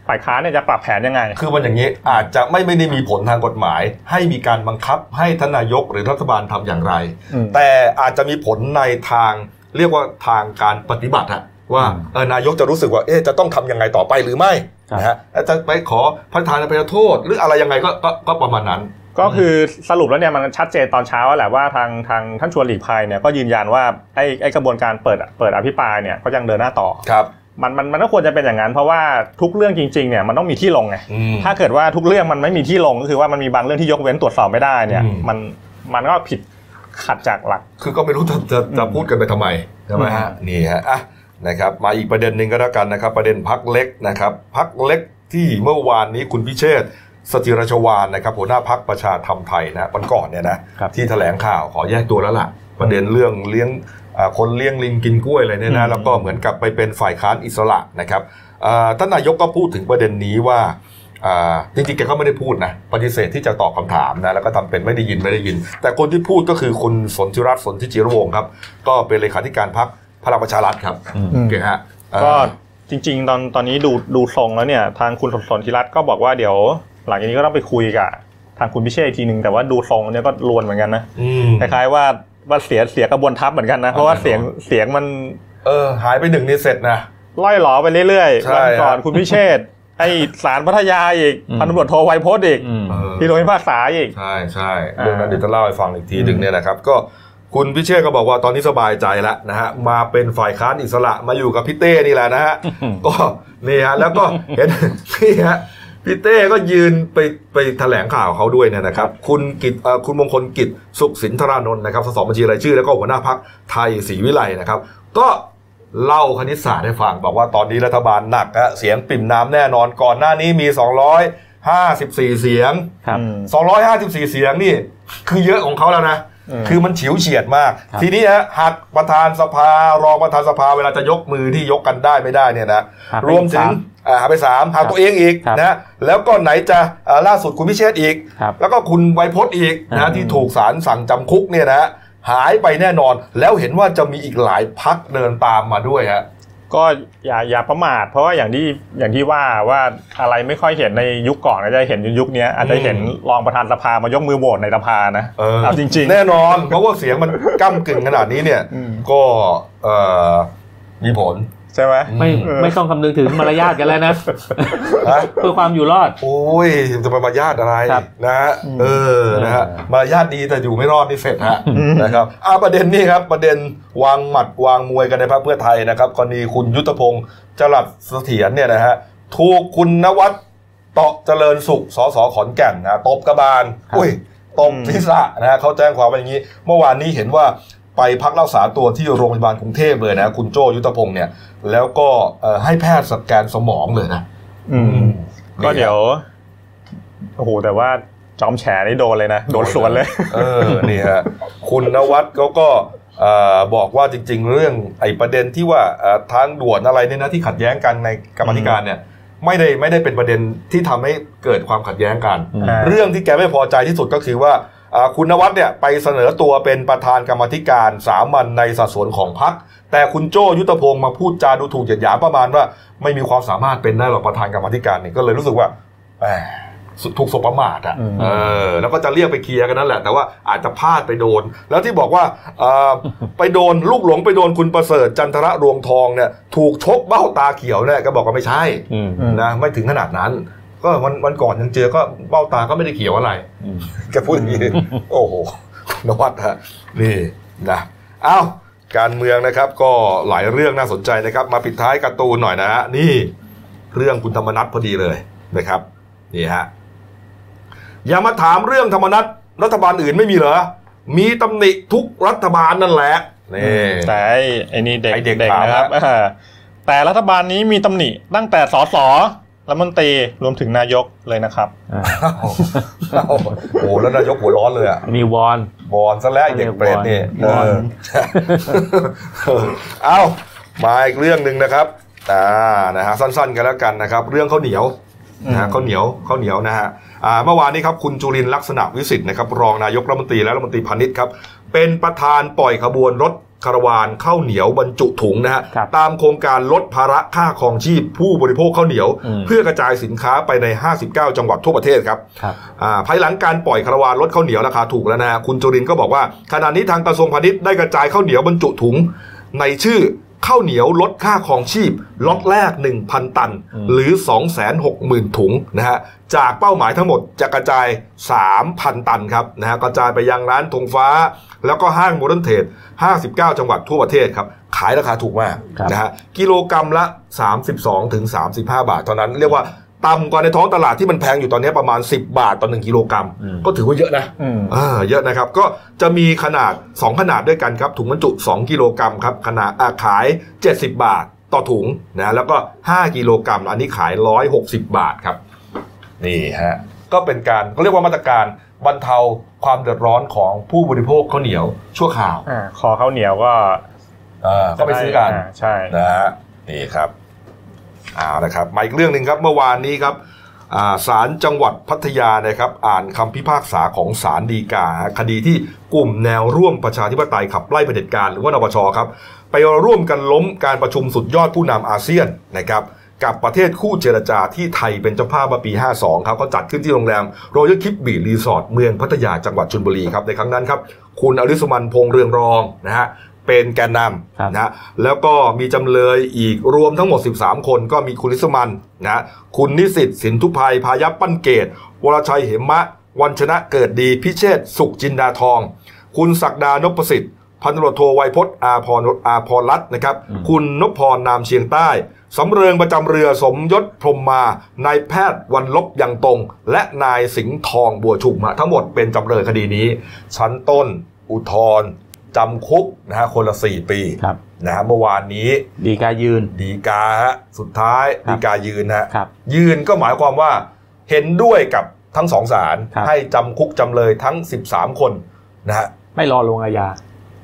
ฝ่ายค้านเนี่ยจะปรับแผนยังไง คือมันอย่างนี้อาจจะไม่ไม่ได้มีผลทางกฎหมาย ให้มีการบังคับให้ทานนายกหรือรัฐบาลทำอย่างไรอืมแต่อาจจะมีผลในทางเรียกว่าทางการปฏิบัติอะว่าอืมเออนายกจะรู้สึกว่าเอ๊ะจะต้องทำยังไงต่อไปหรือไม่ครับนะฮะแล้วจะไปขอพระธานอภัยโทษ หรืออะไรยังไงก็ก็ก็ประมาณนั้น ก็คือสรุปแล้วเนี่ยมันชัดเจนตอนเช้าแหละว่าทางทางท่านชวนหลีกภัยเนี่ยก็ยืนยันว่าไอ้ไอ้กระบวนการเปิดเปิดอภิปรายเนี่ยก็ยังเดินหน้าต่อครับ มันมันมันก็ควรจะเป็นอย่างนั้นเพราะว่าทุกเรื่องจริงๆเนี่ยมันต้องมีที่ลงไงอืมถ้าเกิดว่าทุกเรื่องมันไม่มีที่ลงก็คือว่ามันมีบางเรื่องที่ยกเว้นตรวจสอบไม่ได้เนี่ยอืมมันมันก็ผิดขัดจากหลัก คือก็ไม่รู้จะจะจะพูดกันไปทำไมใช่ไหมฮะนี่ฮะอะนะครับมาอีกประเด็นหนึ่งก็แล้วกันนะครับ ประเด็นพักเล็กนะครับพักเล็กที่เมื่อวานนี้คุณพิเชษฐ์สจิรชวานนะครับหัวหน้าพักประชาธรรมไทยนะวันก่อนเนี่ยนะครับที่แถลงข่าวขอแยกตัวแล้วล่ะ ประเด็นเรื่องเลี้ยงอ่า คนเลี้ยงลิงกินกล้วยอะไรเนี่ยอืนะมแล้วก็เหมือนกับไปเป็นฝ่ายค้านอิสระนะครับอ่าท่านนายกก็พูดถึงประเด็นนี้ว่าอ่าจริงๆแกก็ไม่ได้พูดนะปฏิเสธที่จะตอบคำถามนะแล้วก็ทำเป็นไม่ได้ยินไม่ได้ยิน แต่คนที่พูดก็คือคุณสนธิรัตน์สนธิจิรวงศ์ครับ ก็เป็นเลขาธิการพรรคพลังประชารัฐครับอืมอืมโอเคฮะเอ่อก็จริง ๆ ตอนตอนนี้ดูดูทรงแล้วเนี่ยทางคุณสมสนธิรัตน์ก็บอกว่าเดี๋ยว หลังจากนี้ก็ต้องไปคุยกับทางคุณพิเชษอีกทีหนึ่งแต่ว่าดูทรงเนี่ยก็ลวนเหมือนกันนะอืมคล้ายๆว่า ว่าเสียเสียกระบวนทัพเหมือนกันนะ เพราะว่าแน่นอนเสียงเสียงมัน เออ หายไปหนึ่งนี่เสร็จนะล่อยหลอไปเรื่อยใช่ๆวันก่อนฮะคุณพิเชษไอ้สารพัทยาอีกอืมพันตำรวจโทไวยพจน์อีกอืมเออที่โดนพิพากษาอีก ใช่ใช่อ่าเรื่องนั้นเดี๋ยวจะเล่าให้ฟังอีกทีหนึ่งเนี่ยนะครับ ก็คุณพิเชษก็บอกว่าตอนนี้สบายใจแล้วนะฮะมาเป็นฝ่ายค้านอิสระมาอยู่กับพี่เต้นี่แหละนะฮะก็นี่ฮะแล้วก็เห็นนี่ฮะ พี่เต้ก็ยืนไปไปแถลงข่าวเขาด้วยเนี่ยนะครับ คุณกิตเอ่อคุณมงคลกิจสุขสินธารานนท์นะครับสสบัญชีรายชื่อ แล้วก็หัวหน้าพักไทยศรีวิไลนะครับ ก็เล่าคณิตศาสตร์ให้ฟัง บอกว่าตอนนี้รัฐบาลหนักฮะเสียงปริ่มน้ำแน่นอนก่อนหน้านี้มี 254 เสียงครับอืม254 เสียงนี่คือเยอะของเขาแล้วนะอืม คือมันฉิวเฉียดมากครับทีนี้ฮะหากประธานสภารองประธานสภาเวลาจะยกมือที่ยกกันได้ไม่ได้เนี่ยนะหาไปรวมถึงสามอ่าหาไปสามหาครับตัวเองอีกครับนะแล้วก็ไหนจะอ่าล่าสุดคุณพิเชษอีกครับแล้วก็คุณไวยพจน์อีกอืนะมที่ถูกศาลสั่งจำคุกเนี่ยนะหายไปแน่นอนแล้วเห็นว่าจะมีอีกหลายพักเดินตามมาด้วยฮะ ก็อย่าอย่าประมาท เพราะว่าอย่างที่อย่างที่ว่าว่าอะไรไม่ค่อยเห็นในยุคก่อนก็จะเห็นยุคเนี้ยอาจจะเห็นรองประธานสภามายกมือโหวตในสภานะเออเอาจริงแน่นอน เพราะว่าเสียงมันก้ากึ่งขนาดนี้เนี่ยอืมก็เอ่อมีผลๆ ใช่ไหมไม่เออไม่ต้องคำนึงถึงมารยาทกันแล้วนะฮะเพื่อความอยู่รอด โอ้ยจะมามารยาทอะไรครับนะฮะอืมเออนะฮะเออมารยาทดีแต่อยู่ไม่รอดนี่เสร็จฮะอืมนะครับอ่าประเด็นนี้ครับประเด็นวางหมัดวางมวยกันในพรรคเพื่อไทยนะครับกรณีคุณยุทธพงศ์จรัสเสถียรเนี่ยนะฮะถูกคุณนวัดเตาะเจริญสุขสสขอนแก่นนะตบกระบาลครับอุ้ยตบศีรษะนะฮะเขาแจ้งความว่าอย่างนี้ เมื่อวานนี้เห็นว่าไปพักรักษาตัวที่โรงพยาบาลกรุงเทพเลยนะ คุณโจยุทธพงศ์เนี่ยแล้วก็เอ่อให้แพทย์สแกนสมองเลยนะอืมก็เดี๋ยวโอ้โหแต่ว่าจอมแฉนี่โดนเลยนะ โดนสวนเลย เออนี่ฮะคุณนวัดเขาก็เอ่อบอกว่าจริง ๆ เรื่องไอ้ประเด็นที่ว่าเอ่อทางด่วนอะไรเนี่ยนะที่ขัดแย้งกันในกรรมาธิการเนี่ยไม่ได้ไม่ได้เป็นประเด็นที่ทำให้เกิดความขัดแย้งกันอืมอ่าเรื่องที่แกไม่พอใจที่สุดก็คือว่าอ่า คุณนวัดเนี่ยไปเสนอตัวเป็นประธานกรรมาธิการสามัญในสัดส่วนของพรรคแต่คุณโจ้ยุทธพงศ์มาพูดจาดูถูกเหยียดหยามประมาณว่า ไม่มีความสามารถเป็นได้หรอกประธานกรรมาธิการนี่ก็เลยรู้สึกว่าแหมถูกสบประมาทอะอืมเออแล้วก็จะเรียกไปเคลียร์กันนั่นแหละ แต่ว่าอาจจะพลาดไปโดน แล้วที่บอกว่าเอ่อไปโดนลูกหลงไปโดนคุณประเสริฐจันทระรวงทองเนี่ยถูกชกเบ้าตาเขียวเนี่ยก็บอกว่าไม่ใช่อืมนะไม่ถึงขนาดนั้น ก็วันวันก่อนยังเจอก็เบ้าตาก็ไม่ได้เขียวอะไรอืมแกพูดอย่างนี้โอ้โหนวัดฮะนี่นะเอ้าการเมืองนะครับก็หลายเรื่องน่าสนใจนะครับ มาปิดท้ายการ์ตูนหน่อยนะฮะนี่เรื่องคุณธรรมนัฐพอดีเลยนะครับนี่ฮะอย่ามาถามเรื่องธรรมนัฐรัฐบาลอื่นไม่มีเหรอ มีตำหนิทุกรัฐบาลนั่นแหละนี่แต่ไอ้ไอ้นี่เด็กไอ้เด็กเด็กถามนะครับฮะเออแต่รัฐบาลนี้มีตำหนิตั้งแต่สส รัฐมนตรีรวมถึงนายกเลยนะครับอ่าเอ้าโอ้โหแล้วนายกหัวร้อนเลยอะมีวอนบอลซะแล้วไอ้เด็กเปรตนี่บอลเออเอามาอีกเรื่องหนึ่งนะครับอ่านะฮะสั้นๆกันแล้วกันนะครับ เรื่องข้าวเหนียวนะฮะอืมข้าวเหนียวข้าวเหนียวนะฮะอ่าเมื่อวานนี้ครับคุณจุรินทร์ลักษณะวิสิทธิ์นะครับรองนายกรัฐมนตรีและรัฐมนตรีพาณิชย์ครับเป็นประธานปล่อยขบวนรถ คาราวานข้าวเหนียวบรรจุถุงนะฮะครับตามโครงการลดภาระค่าครองชีพผู้บริโภคข้าวเหนียวอืมเพื่อกระจายสินค้าไปใน 59 จังหวัดทั่วประเทศครับครับอ่าภายหลังการปล่อยคาราวานลดข้าวเหนียวราคาถูกแล้วนะฮะคุณจุรินทร์ก็บอกว่าขณะนี้ทางกระทรวงพาณิชย์ได้กระจายข้าวเหนียวบรรจุถุงในชื่อ ข้าวเหนียวลดค่าครองชีพล็อตแรก 1,000 ตันอืมหรือ 260,000 ถุงนะฮะจากเป้าหมายทั้งหมดจะกระจาย 3,000 ตันครับนะฮะกระจายไปยังร้านธงฟ้า แล้วก็ห้าง modern trade 59 จังหวัดทั่วประเทศครับขายราคาถูกมากครับนะฮะกิโลกรรัมละ 32ถึง35 บาท เท่านั้นเรียกว่า ต่ำกว่าในท้องตลาดที่มันแพงอยู่ตอนนี้ประมาณ 10 บาทต่อ1กิโลกรัมอืมก็ถือว่าเยอะนะอืมอ่าเยอะนะครับ ก็จะมีขนาด 2 ขนาดด้วยกันครับถุงบรรจุ 2 กิโลกรัมครับขนาดอ่าขาย 70 บาทต่อถุงนะแล้วก็ 5 กิโลกรัมอันนี้ขาย 160 บาทครับนี่ฮะก็เป็นการเขาเรียกว่ามาตรการบรรเทาความเดือดร้อนของผู้บริโภคข้าวเหนียวชั่วคราวอ่าคอข้าวเหนียวก็อ่าก็ไปซื้อกันาใช่นะฮะนี่ครับ เอานะครับมาอีกเรื่องหนึ่งครับเมื่อวานนี้ครับอ่าศาลจังหวัดพัทยานะครับ อ่านคำพิพากษาของศาลฎีกา คดีที่กลุ่มแนวร่วมประชาธิปไตยขับไล่เผด็จการหรือว่านปชครับ ไปร่วมกันล้มการประชุมสุดยอดผู้นำอาเซียนนะครับกับประเทศคู่เจรจาที่ไทยเป็นเจ้าภาพเมื่อปี 52 ครับเขาจัดขึ้นที่โรงแรมรอยัลคลิฟบีชรีสอร์ทเมืองพัทยาจังหวัดชลบุรีครับในครั้งนั้นครับ คุณอริสมันต์ พงษ์เรืองรองนะฮะ เป็นแกนนำครับนะฮะแล้วก็มีจำเลยอีกรวมทั้งหมด 13 คนก็มีคุณอริสมันต์นะฮะคุณนิสิตสินธุไพร พายัพปั้นเกตุ วรชัยเหมะ วันชนะเกิดดีพิเชษฐ์สุขจินดาทอง คุณศักดานพประสิทธิ์พันตำรวจโทไวยพจน์อาพรอาพรรัตน์นะครับอืมคุณนพพรนามเชียงใต้สำเริงประจำเรือสมยศพรหมมานายแพทย์วันลบยังตรง และนายสิงห์ทองบัวชุมฮะทั้งหมดเป็นจำเลยคดีนี้ ชั้นต้น อุทธรณ์ จำคุกนะฮะคนละ 4 ปีครับนะฮะเมื่อวานนี้ดีกายืนดีกาฮะสุดท้ายครับดีกายืนฮะครับยืนก็หมายความว่าเห็นด้วยกับทั้งสองศาลครับให้จำคุกจำเลยทั้ง 13 คนนะฮะไม่รอลงอาญา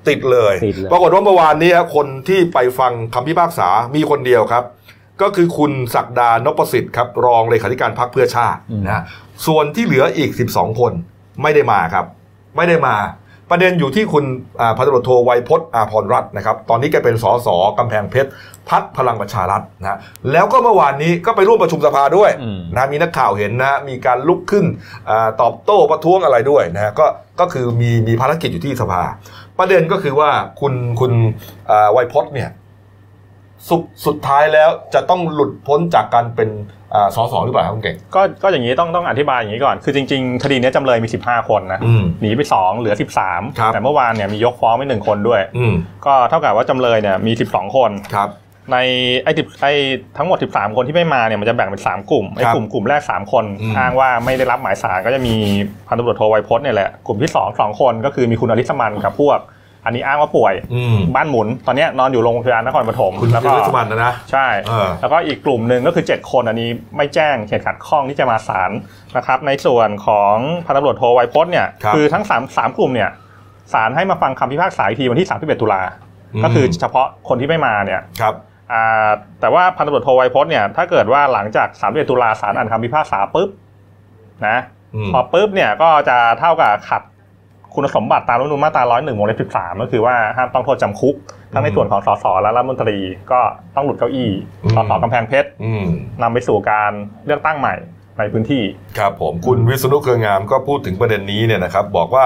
ติดเลยติดเลย ปรากฏว่าเมื่อวานนี้คนที่ไปฟังคำพิพากษามีคนเดียวครับ ก็คือคุณศักดานพประสิทธิ์ครับ รองเลขาธิการพรรคเพื่อชาติอืมนะส่วนที่เหลืออีก 12 คนไม่ได้มาครับ ไม่ได้มา ประเด็นอยู่ที่คุณอ่าพันตำรวจโทไวยพจน์อาพรรัตน์นะครับ ตอนนี้แกเป็นสสกำแพงเพชรพักพลังประชารัฐนะแล้วก็เมื่อวานนี้ก็ไปร่วมประชุมสภาด้วยอืมนะมีนักข่าวเห็นนะมีการลุกขึ้นอาตอบโต้ประท้วงอะไรด้วยนะก็ก็คือมีมีภารกิจอยู่ที่สภา ประเด็นก็คือว่าคุณคุณอ่าไวยพจน์เนี่ยสุดสุดท้ายแล้วจะต้องหลุดพ้นจากการเป็น อ่าสสหรือเปล่าครับคุณเก่งก็ก็อย่างนี้ต้องต้องอธิบายอย่างนี้ก่อน คือจริงๆคดีเนี้ยจำเลยมี 15 คนนะอืมหนีไป 2 เหลือครับ13 แต่เมื่อวานเนี่ยมียกฟ้องไปหนึ่งคนด้วยอืมก็เท่ากับว่าจำเลยเนี่ยมี 12 คนครับในไอ้ติไอ้ทั้งหมด 13 คนที่ไม่มาเนี่ยมันจะแบ่งเป็น 3 กลุ่มไอ้ครับกลุ่มกลุ่มแรก 3 คนอืมอ้างว่าไม่ได้รับหมายสารก็จะมีพันตำรวจโทไวยพจน์เนี่ยแหละกลุ่มที่ 2 2 คนก็คือมีคุณอริสมันกับพวก อันนี้อ้างว่าป่วยอืมบ้านหมุน ตอนเนี้ยนอนอยู่โรงพยาบาลนครปฐมคุณแล้วเจก็ริญสมันนะนะใช่เออแล้วก็อีกกลุ่มหนึ่งก็คือ 7 คนอันนี้ไม่แจ้งเหตุขัดข้องที่จะมาศาลนะครับ ในส่วนของพันตำรวจโทไวยพจน์เนี่ยครับคือทั้ง3 3กลุ่มเนี่ยศาลให้มาฟังคำพิพากษาอีกทีวันที่31ตุลาก็คือเฉพาะคนที่ไม่มาเนี่ยครับอ่าแต่ว่าพันตำรวจโทไวยพจน์เนี่ยถ้าเกิดว่าหลังจาก31ตุลาศาลอ่านคำพิพากษาปุ๊บนะอืมพอปุ๊บเนี่ยก็จะเท่ากับขัด คุณสมบัติตามรัฐธรรมนูญมาตรา 101 วงเล็บ 13 ก็คือว่าห้ามต้องโทษจำคุก ทั้งในส่วนของสสและรัฐมนตรีก็ต้องหลุดเก้าอี้อืมสสกำแพงเพชรอืมนำไปสู่การเลือกตั้งใหม่ในพื้นที่ ครับผมคุณวิษณุเครืองามก็พูดถึงประเด็นนี้เนี่ยนะครับบอกว่า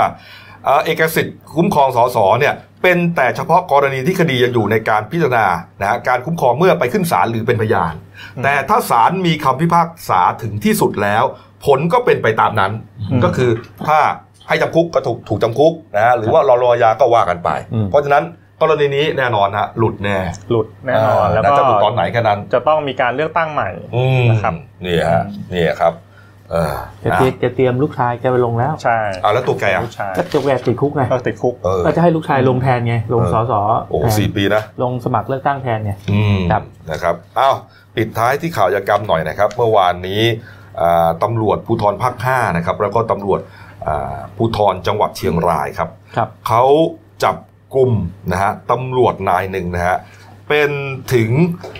เอ่อเอกสิทธิ์คุ้มครองสสเนี่ยเป็นแต่เฉพาะกรณีที่คดียังอยู่ในการพิจารณานะฮะการคุ้มครองเมื่อไปขึ้นศาลหรือเป็นพยานอืมแต่ถ้าศาลมีคำพิพากษาถึงที่สุดแล้ว ผลก็เป็นไปตามนั้นอืมก็คือถ้า ให้จำคุกก็ถูกถูกจำคุกนะฮะหรือว่ารอรอยาก็ว่ากันไป อืม เพราะฉะนั้นกรณีนี้แน่นอนฮะหลุดแน่หลุดแน่นอนาแล้วก็จะหลุดตอนไหนแค่นั้นจะต้องมีการเลือกตั้งใหม่ อืมนะครับ นี่ฮะนี่ครับเออแกเตรียมแกเตรียมลูกชายแกไปลงแล้ว ใช่เอาแล้วตัวแกอะลูกชายก็จะแกติดคุกไง ก็ติดคุก เออ ก็จะให้ลูกชายลงแทนไง ลงเออ สสโอ้โหแทนสี่ปีนะ ลงสมัครเลือกตั้งแทนไง อืมครับ นะครับอ้าวปิดท้ายที่ข่าวยากรรมหน่อยนะครับ เมื่อวานนี้อ่าตำรวจภูธรภาค5นะครับแล้วก็ตำรวจอ่า ภูธรจังหวัดเชียงรายครับครับเขาจับกลุ่มนะฮะตำรวจนายหนึ่งนะฮะเป็นถึง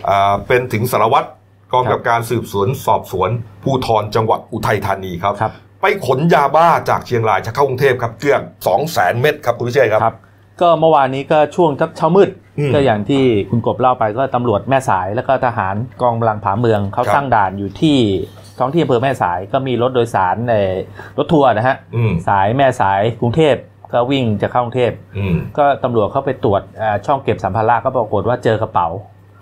อ่าเป็นถึงสารวัตรกองกับการสืบสวนสอบสวนภูธรจังหวัดอุทัยธานีครับครับไปขนยาบ้าจากเชียงรายจะเข้ากรุงเทพครับเกือบสองแสนเม็ดครับคุณวิเชษครับครับก็เมื่อวานนี้ก็ช่วงเช้ามืดอืมก็อย่างที่คุณกบเล่าไปก็ตำรวจแม่สายแล้วก็ทหารกองกำลังผาเมืองเขาครับตั้งด่านอยู่ที่ ท้องที่อำเภอแม่สายก็มีรถโดยสารในรถทัวร์นะฮะอืมสายแม่สายกรุงเทพก็วิ่งจะเข้ากรุงเทพอืมก็ตำรวจเข้าไปตรวจอ่าช่องเก็บสัมภาระก็ปรากฏว่าเจอกระเป๋า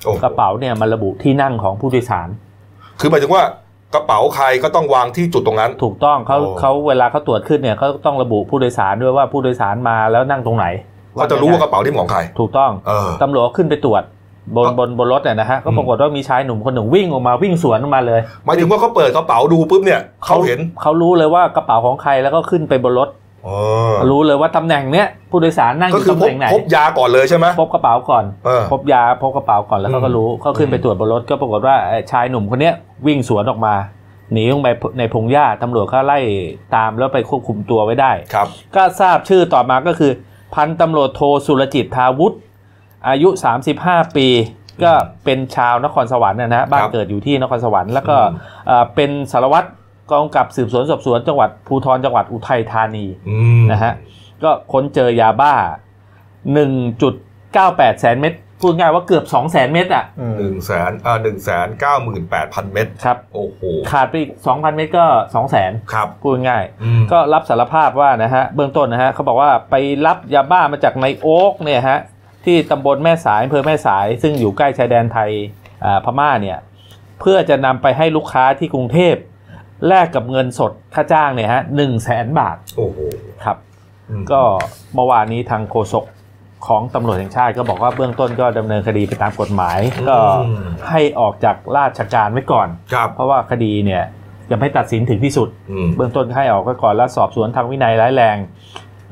โอ้โหกระเป๋าเนี่ยมันระบุที่นั่งของผู้โดยสาร คือหมายถึงว่ากระเป๋าใครก็ต้องวางที่จุดตรงนั้น ถูกต้องเขาโอ้เขาเวลาเขาตรวจขึ้นเนี่ยเขาต้องระบุผู้โดยสารด้วยว่าผู้โดยสารมาแล้วนั่งตรงไหนเขาจะรู้ว่ากระเป๋าที่ของใคร ถูกต้องเออตำรวจก็ขึ้นไปตรวจ บนก็บนบนรถเนี่ยนะฮะก็อืมปรากฏว่ามีชายหนุ่มคนหนึ่งวิ่งออกมาวิ่งสวนออกมาเลยหมายถึงว่าเขาเปิดกระเป๋าดูปุ๊บเนี่ยเขาเห็นเขารู้เลยว่ากระเป๋าของใครแล้วก็ขึ้นไปบนรถเออรู้เลยว่าตำแหน่งเนี้ยผู้โดยสารนั่งอก็ยู่คือตำพแหบน่งไหนพบยาก่อนเลยใช่ไหมพบกระเป๋าก่อนเออพบยาพบกระเป๋าก่อนแล้วเขาก็รู้เขาขึ้นไปตรวจบนรถก็ปรากฏว่าไอ้ชายหนุ่มคนเนี้ยวิ่งสวนออกมาหนีลงไปในพงหญ้าตำรวจเขาไล่ตามแล้วไปควบคุมตัวไว้ได้ครับ ก็ทราบชื่อต่อมาก็คือ พันตำรวจโทสุรจิตทาวุฒิ อายุ 35 ปี ก็เป็นชาวนครสวรรค์นะฮะบ้านครับเกิดอยู่ที่นครสวรรค์แล้วก็อืมเอ่อเป็นสารวัตรกองกำกับสืบสวนสอบสวนจังหวัดภูธรจังหวัดอุทัยธานีอืมนะฮะก็ค้นเจอยาบ้า 1.98 แสนเม็ดพูดง่ายว่าเกือบ2แสนเม็ดอะอืมหนึ่งแสนอ่าหนึ่งแสนเก้าหมื่นแปดพันเม็ดครับโอ้โหขาดไปอีก2,000เม็ดก็2แสนครับพูดง่ายอืมก็รับสารภาพว่านะฮะเบื้องต้นนะฮะเขาบอกว่าไปรับยาบ้ามาจากในโอ๊กเนี่ยฮะ ที่ตำบลแม่สายอำเภอแม่สาย ซึ่งอยู่ใกล้ชายแดนไทยอ่าพม่าเนี่ยเพื่อจะนำไปให้ลูกค้าที่กรุงเทพแลกกับเงินสดค่าจ้างเนี่ยฮะหนึ่งแสนบาทโอ้โหครับอืมก็เมื่อวานนี้ทางโฆษกของตำรวจแห่งชาติก็บอกว่าเบื้องต้นก็ดำเนินคดีไปตามกฎหมาย ก็ให้ออกจากราชการไว้ก่อนครับเพราะว่าคดีเนี่ยยังไม่ตัดสินถึงที่สุดอืมเบื้องต้นให้ออกไว้ก่อนแล้วสอบสวนทางวินัยร้ายแรง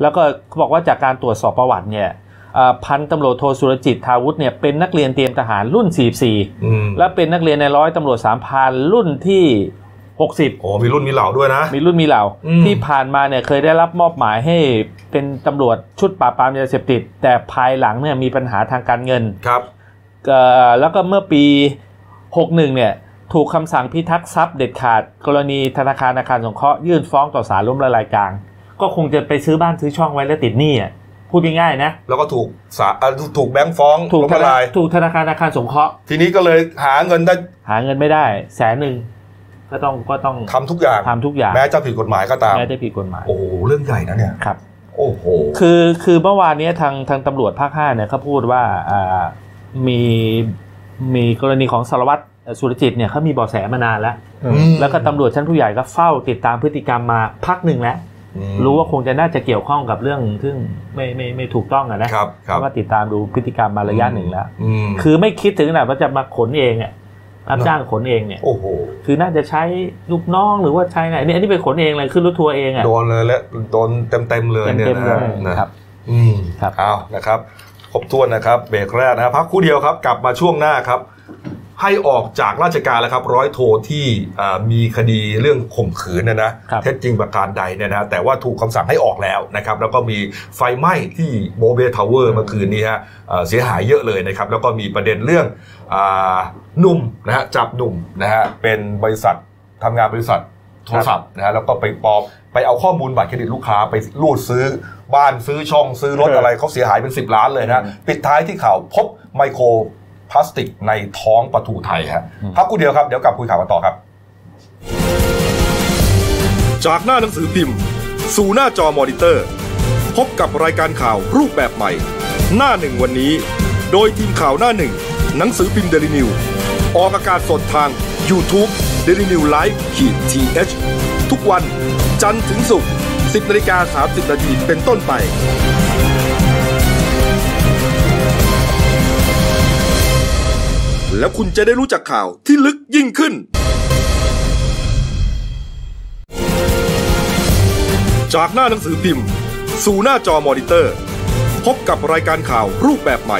แล้วก็เขาบอกว่าจากการตรวจสอบประวัติเนี่ยอ่า พันตำรวจโทสุรจิตทาวุฒิเนี่ยเป็นนักเรียนเตรียมทหารรุ่น 44อืมและเป็นนักเรียนในร้อยตำรวจสามพรานรุ่นที่ 60โอ้มีรุ่นมีเหล่าด้วยนะ มีรุ่นมีเหล่าอืมที่ผ่านมาเนี่ยเคยได้รับมอบหมายให้เป็นตำรวจชุดปราบปรามยาเสพติด แต่ภายหลังเนี่ยมีปัญหาทางการเงินครับเอ่อแล้วก็เมื่อปี 61 เนี่ยถูกคำสั่งพิทักษ์ทรัพย์เด็ดขาด กรณีธนาคารอาคารสงเคราะห์ยื่นฟ้องต่อศาลล้มละลายกลาง ก็คงจะไปซื้อบ้านซื้อช่องไว้แล้วติดหนี้อะ พูดง่ายๆนะ แล้วก็ถูกสาอ่าถูกแบงค์ฟ้องถูกล้มธละนาลายถูกธนาคารอาคารสงเคราะห์ ทีนี้ก็เลยหาเงินได้ หาเงินไม่ได้ แสนหนึ่งก็ต้องก็ต้องทำทุกอย่างทำทุกอย่าง แม้จะผิดกฎหมายก็ตามแม้จะผิดกฎหมาย โอ้โหเรื่องใหญ่นะเนี่ยครับ โอ้โหคือคือเมื่อวานเนี้ยทางทางตำรวจภาคห้าเนี่ยเขาพูดว่าอ่ามีมีกรณีของสารวัตรสุรจิตเนี่ยเขามีเบาะแสมานานแล้วอืมมแล้วก็ตำรวจชั้นผู้ใหญ่ก็เฝ้าติดตามพฤติกรรมมาพักหนึ่งแล้วอืม รู้ว่าคงจะน่าจะเกี่ยวข้องกับเรื่องซึ่งไม่ไม่ไม่ถูกต้องอะนะครับครัเพบราะว่าติดตามดูพฤติกรรมมาระยะหนึ่งแล้วอืมคือไม่คิดถึงขนาดว่าจะมาขนเองอะรับเนอะจ้างขนเองเนี่ยโอ้โหคือน่าจะใช้ลูกน้องหรือว่าใช้ไหนนี่อันนี้ไปขนเองเลยขึ้นรถทัวร์เองอะโดนเลยและโดนเต็มเต็มๆเลยเนี่ยเต็มนะๆเลยนะครับ อืมครับเอานะครับครบถ้วนนะครับเบรกแรกนะครับพักครู่เดียวครับ กลับมาช่วงหน้าครับ ให้ออกจากราชการแล้วครับร้อยโทที่อ่ามีคดีเรื่องข่มขืนเนี่ยนะครับเท็จจริงประการใดเนี่ยนะแต่ว่าถูกคำสั่งให้ออกแล้วนะครับแล้วก็มีไฟไหม้ที่โมเบลทาวเวอร์เมื่อคืนนี้ฮะเอ่อเสียหายเยอะเลยนะครับแล้วก็มีประเด็นเรื่องอ่าหนุ่มนะฮะจับหนุ่มนะฮะเป็นบริษัททำงานบริษัทโทรศัพท์นะฮะแล้วก็ไปปลอมไปเอาข้อมูลบัตรเครดิตลูกค้าไปรูดซื้อบ้านซื้อช่องซื้อรถอะไรเขาเสียหายเป็น 10 ล้านเลยนะฮะปิดท้ายที่ข่าวพบไมโคร พลาสติกในท้องปลาทูไทยฮะพักกูเดียวครับ เดี๋ยวกลับคุยข่าวกันต่อครับ จากหน้าหนังสือพิมพ์ สู่หน้าจอมอนิเตอร์ พบกับรายการข่าวรูปแบบใหม่ หน้าหนึ่งวันนี้ โดยทีมข่าวหน้าหนึ่ง หนังสือพิมพ์เดลิวิวออกอากาศสดทาง YouTube d e l i n e w l i v e ขีดทีเทุกวัน จันทร์ถึงศุกร์ 10นาฬิกา30นาทีเป็นต้นไป แล้วคุณจะได้รู้จักข่าวที่ลึกยิ่งขึ้น จากหน้าหนังสือพิมพ์ สู่หน้าจอมอนิเตอร์ พบกับรายการข่าวรูปแบบใหม่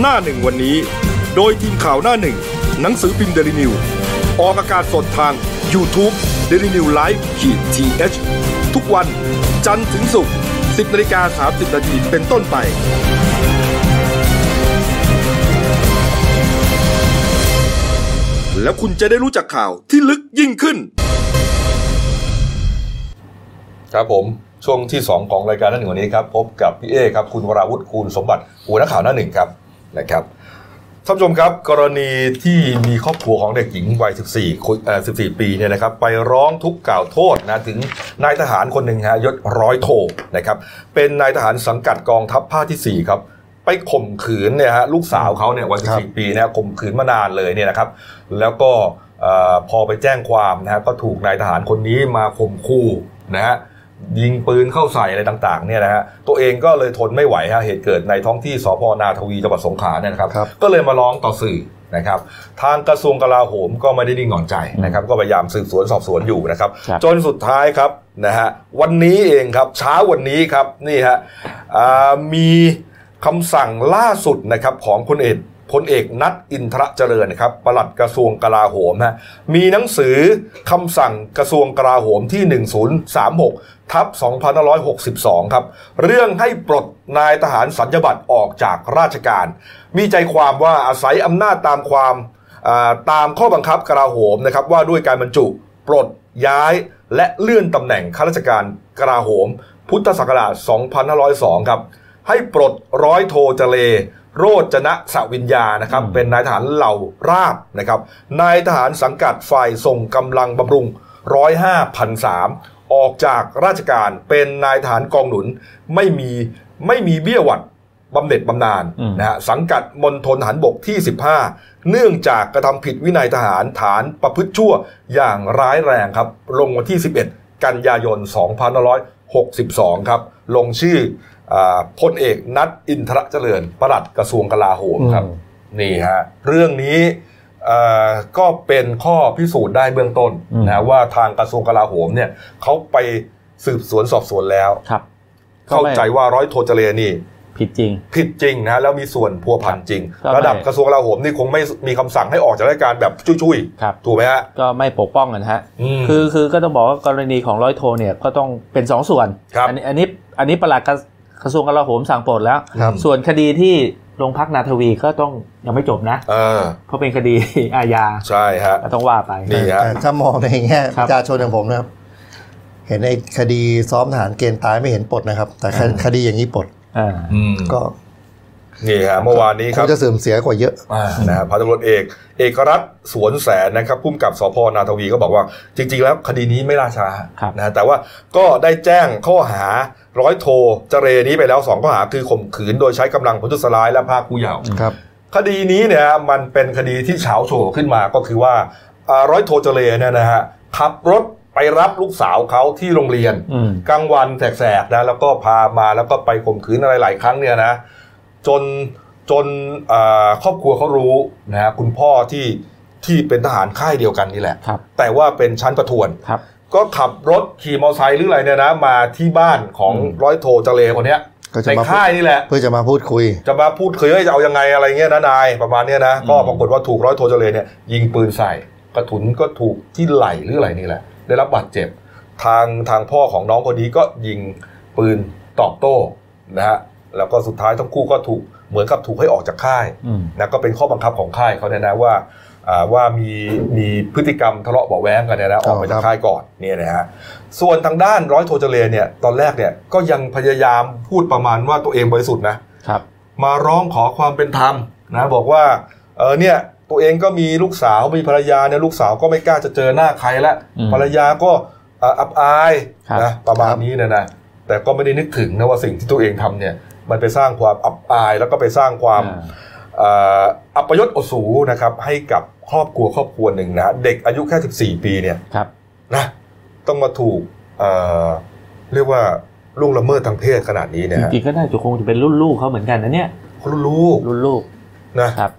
หน้าหนึ่งวันนี้ โดยทีมข่าวหน้าหนึ่ง หนังสือพิมพ์เดลิวิวออกอากาศสดทาง YouTube d e l i n e w l i v e ขีดทีเทุกวัน จันทร์ถึงศุกร์10นาฬิกา30นาทีเป็นต้นไป แล้วคุณจะได้รู้จักข่าวที่ลึกยิ่งขึ้น ครับผมช่วงที่ 2 ของรายการหน้าหนึ่งวันนี้ครับพบกับพี่เอครับคุณวราวุฒิคูณสมบัติหัวหน้าข่าวหน้าหนึ่งครับนะครับท่านผู้ชมครับกรณีที่มีครอบครัวของเด็กหญิงวัย 14คุยเอ่อ14 ปีเนี่ยนะครับไปร้องทุกข์กล่าวโทษนะถึงนายทหารคนหนึ่งฮะยศร้อยโทนะครับเป็นนายทหารสังกัดกองทัพภาคที่ 4 ครับ ไปข่มขืนเนี่ยฮะลูกสาวเขาเนี่ยวัยครับ14ปีเนี่ยข่มขืนมานานเลยเนี่ยนะครับ แล้วก็เอ่อพอไปแจ้งความนะฮะก็ถูกนายทหารคนนี้มาข่มขู่นะฮะยิงปืนเข้าใส่อะไรต่างๆเนี่ยนะฮะตัวเองก็เลยทนไม่ไหวฮะเหตุเกิดในท้องที่สพนาทวีจังหวัดสงขลาเนี่ยนะครับครับก็เลยมาร้องต่อสื่อนะครับทางกระทรวงกลาโหมก็ไม่ได้นิ่งนอนใจนะครับ ก็พยายามสืบสวนสอบสวนอยู่นะครับครับจนสุดท้ายครับนะฮะวันนี้เองครับเช้าวันนี้ครับนี่ฮะอ่ามี คำสั่งล่าสุดนะครับของพลเอกพลเอกนัทอินทรเจริญนะครับปลัดกระทรวงกลาโหมฮะมีหนังสือคำสั่งกระทรวงกลาโหมที่ 1036ทับ2562 ครับ เรื่องให้ปลดนายทหารสัญญบัตรออกจากราชการ มีใจความว่าอาศัยอำนาจตามความตามข้อบังคับกลาโหมนะครับว่าด้วยการบรรจุปลดย้ายและเลื่อนตำแหน่งข้าราชการกลาโหม พุทธศักราช2502 ครับ ให้ปลดร้อยโทเจเล โรจนะสวิญญานะครับ เป็นนายทหารเหล่าราบนะครับนายทหารสังกัดฝ่ายส่งกำลังบำรุง105พันสามออกจากราชการเป็นนายทหารกองหนุนไม่มีไม่มีเบี้ยหวัดบำเหน็จบำนาญนะฮะสังกัดมณฑลทหารบกที่ 15 เนื่องจากกระทำผิดวินัยทหารฐานประพฤติชั่วอย่างร้ายแรงครับ ลงวันที่ 11 กันยายน 2562 ครับ ลงชื่อ พลเอกนัทอินทรเจริญปลัดกระทรวงกลาโหมครับอืมนี่ฮะเรื่องนี้เอ่อก็เป็นข้อพิสูจน์ได้เบื้องต้นอืมนะว่าทางกระทรวงกลาโหมเนี่ยเขาไปสืบสวนสอบสวนแล้วครับ เข้าใจว่าร้อยโทเจเลนี่ ผิดจริง ผิดจริงนะแล้วมีส่วนพัวพันจริงก็ไม่ระดับกระทรวงกลาโหมนี่คงไม่มีคำสั่งให้ออกจากราชการแบบชุยครับๆถูกไหมฮะก็ไม่ปกป้องกันฮะมคือคือก็ต้องบอกว่ากรณีของร้อยโทเนี่ยก็ต้องเป็นสองส่วนครับอันี้อันนี้อันนี้ประหลัด กระกระทรวงกลาโหมสั่งปลดแล้ว ครับ ส่วนคดีที่โรงพักนาทวีก็ต้องยังไม่จบนะ เออเพราะเป็นคดี อาญาใช่ฮะ ก็ต้องว่าไป นี่ ฮะ แต่ถ้ามองในแง่ครับ ประชาชนอย่างผมนะครับ เห็นในคดีซ้อมทหารเกณฑ์ตายไม่เห็นปลดนะครับ แต่คคดีอย่างนี้ปลด อ่า อืม ก็ นี่ฮะเมื่อวานนี้คครับงจะเสื่อมเสียกว่าเยอะอ่านะฮะพันตำรวจเอก เอกรัตน์สวนแสนนะครับพุ่มกับสพนาทวีก็บอกว่า จริง ๆ แล้วคดีนี้ไม่ล่าช้าครับนะฮะแต่ว่าก็ได้แจ้งข้อหาร้อยโทเจเรนี้ไปแล้วสองข้อหาคือข่มขืนโดยใช้กำลังประทุษร้ายและพรากผู้เยาว์ครับคดีนี้เนี่ยมันเป็นคดีที่เฉาโฉขึ้นมาก็คือว่าอ่าร้อยโทเจเลเนี่ยนะฮะขับรถไปรับลูกสาวเขาที่โรงเรียนอืมกลางวันแสกๆนะแล้วก็พามาแล้วก็ไปข่มขืนอะไรหลายครั้งเนี่ยนะ จนจนอ่าครอบครัวเขารู้นะฮะคุณพ่อที่ที่เป็นทหารค่ายเดียวกันนี่แหละครับแต่ว่าเป็นชั้นประทวนครับก็ขับรถขี่มอเตอร์ไซค์หรืออะไรเนี่ยนะ มาที่บ้านของอืมร้อยโทเจเลคนเนี้ยก็จะในมาพูดค่ายนี่แหละ เพื่อจะมาพูดคุย จะมาพูดเคยว่าจะเอายังไงอะไรเงี้ยนะนายประมาณเนี้ยนะก็ปรากฏว่าถูกร้อยโทเจเลเนี่ยยิงปืนใส่กระสุนก็ถูกที่ไหล่หรืออะไรนี่แหละ ได้รับบาดเจ็บ ทางทางพ่อของน้องคนนี้ก็ยิงปืนตอบโต้นะฮะ แล้วก็สุดท้ายทั้งคู่ก็ถูกเหมือนกับถูกให้ออกจากค่ายอืมนะก็เป็นข้อบังคับของค่ายเขาเนี่ยนะว่าอ่าว่ามีมีพฤติกรรมทะเลาะเบาะแว้งกันเนี่ยนะออกไปจากค่ายก่อนเนี่ยนะฮะส่วนทางด้านร้อยโทเจเลเนี่ยตอนแรกเนี่ยก็ยังพยายามพูดประมาณว่าตัวเองบริสุทธิ์นะครับ มาร้องขอความเป็นธรรมนะบอกว่าเออเนี่ยตัวเองก็มีลูกสาวมีภรรยาเนี่ยลูกสาวก็ไม่กล้าจะเจอหน้าใครละอืมภรรยาก็อ่าอับอายครับนะประมาณนี้เนยนะแต่ก็ไม่ได้นึกถึงนะว่าสิ่งที่ตัวเองทำเนี่ย มันไปสร้างความอับอายแล้วก็ไปสร้างความอ่าเอ่ออัปยศอดสูนะครับ ให้กับครอบครัวครอบครัวหนึ่งนะเด็กอายุแค่ 14 ปีเนี่ยครับนะต้องมาถูกเอ่อเรียกว่าล่วงละเมิดทางเพศขนาดนี้จเนี่ยฮะริงๆก็น่าจะคงจะเป็นรุ่นลูกเขาเหมือนกันนะเนี่ยเขาลูกรุ่นลูกนะครับ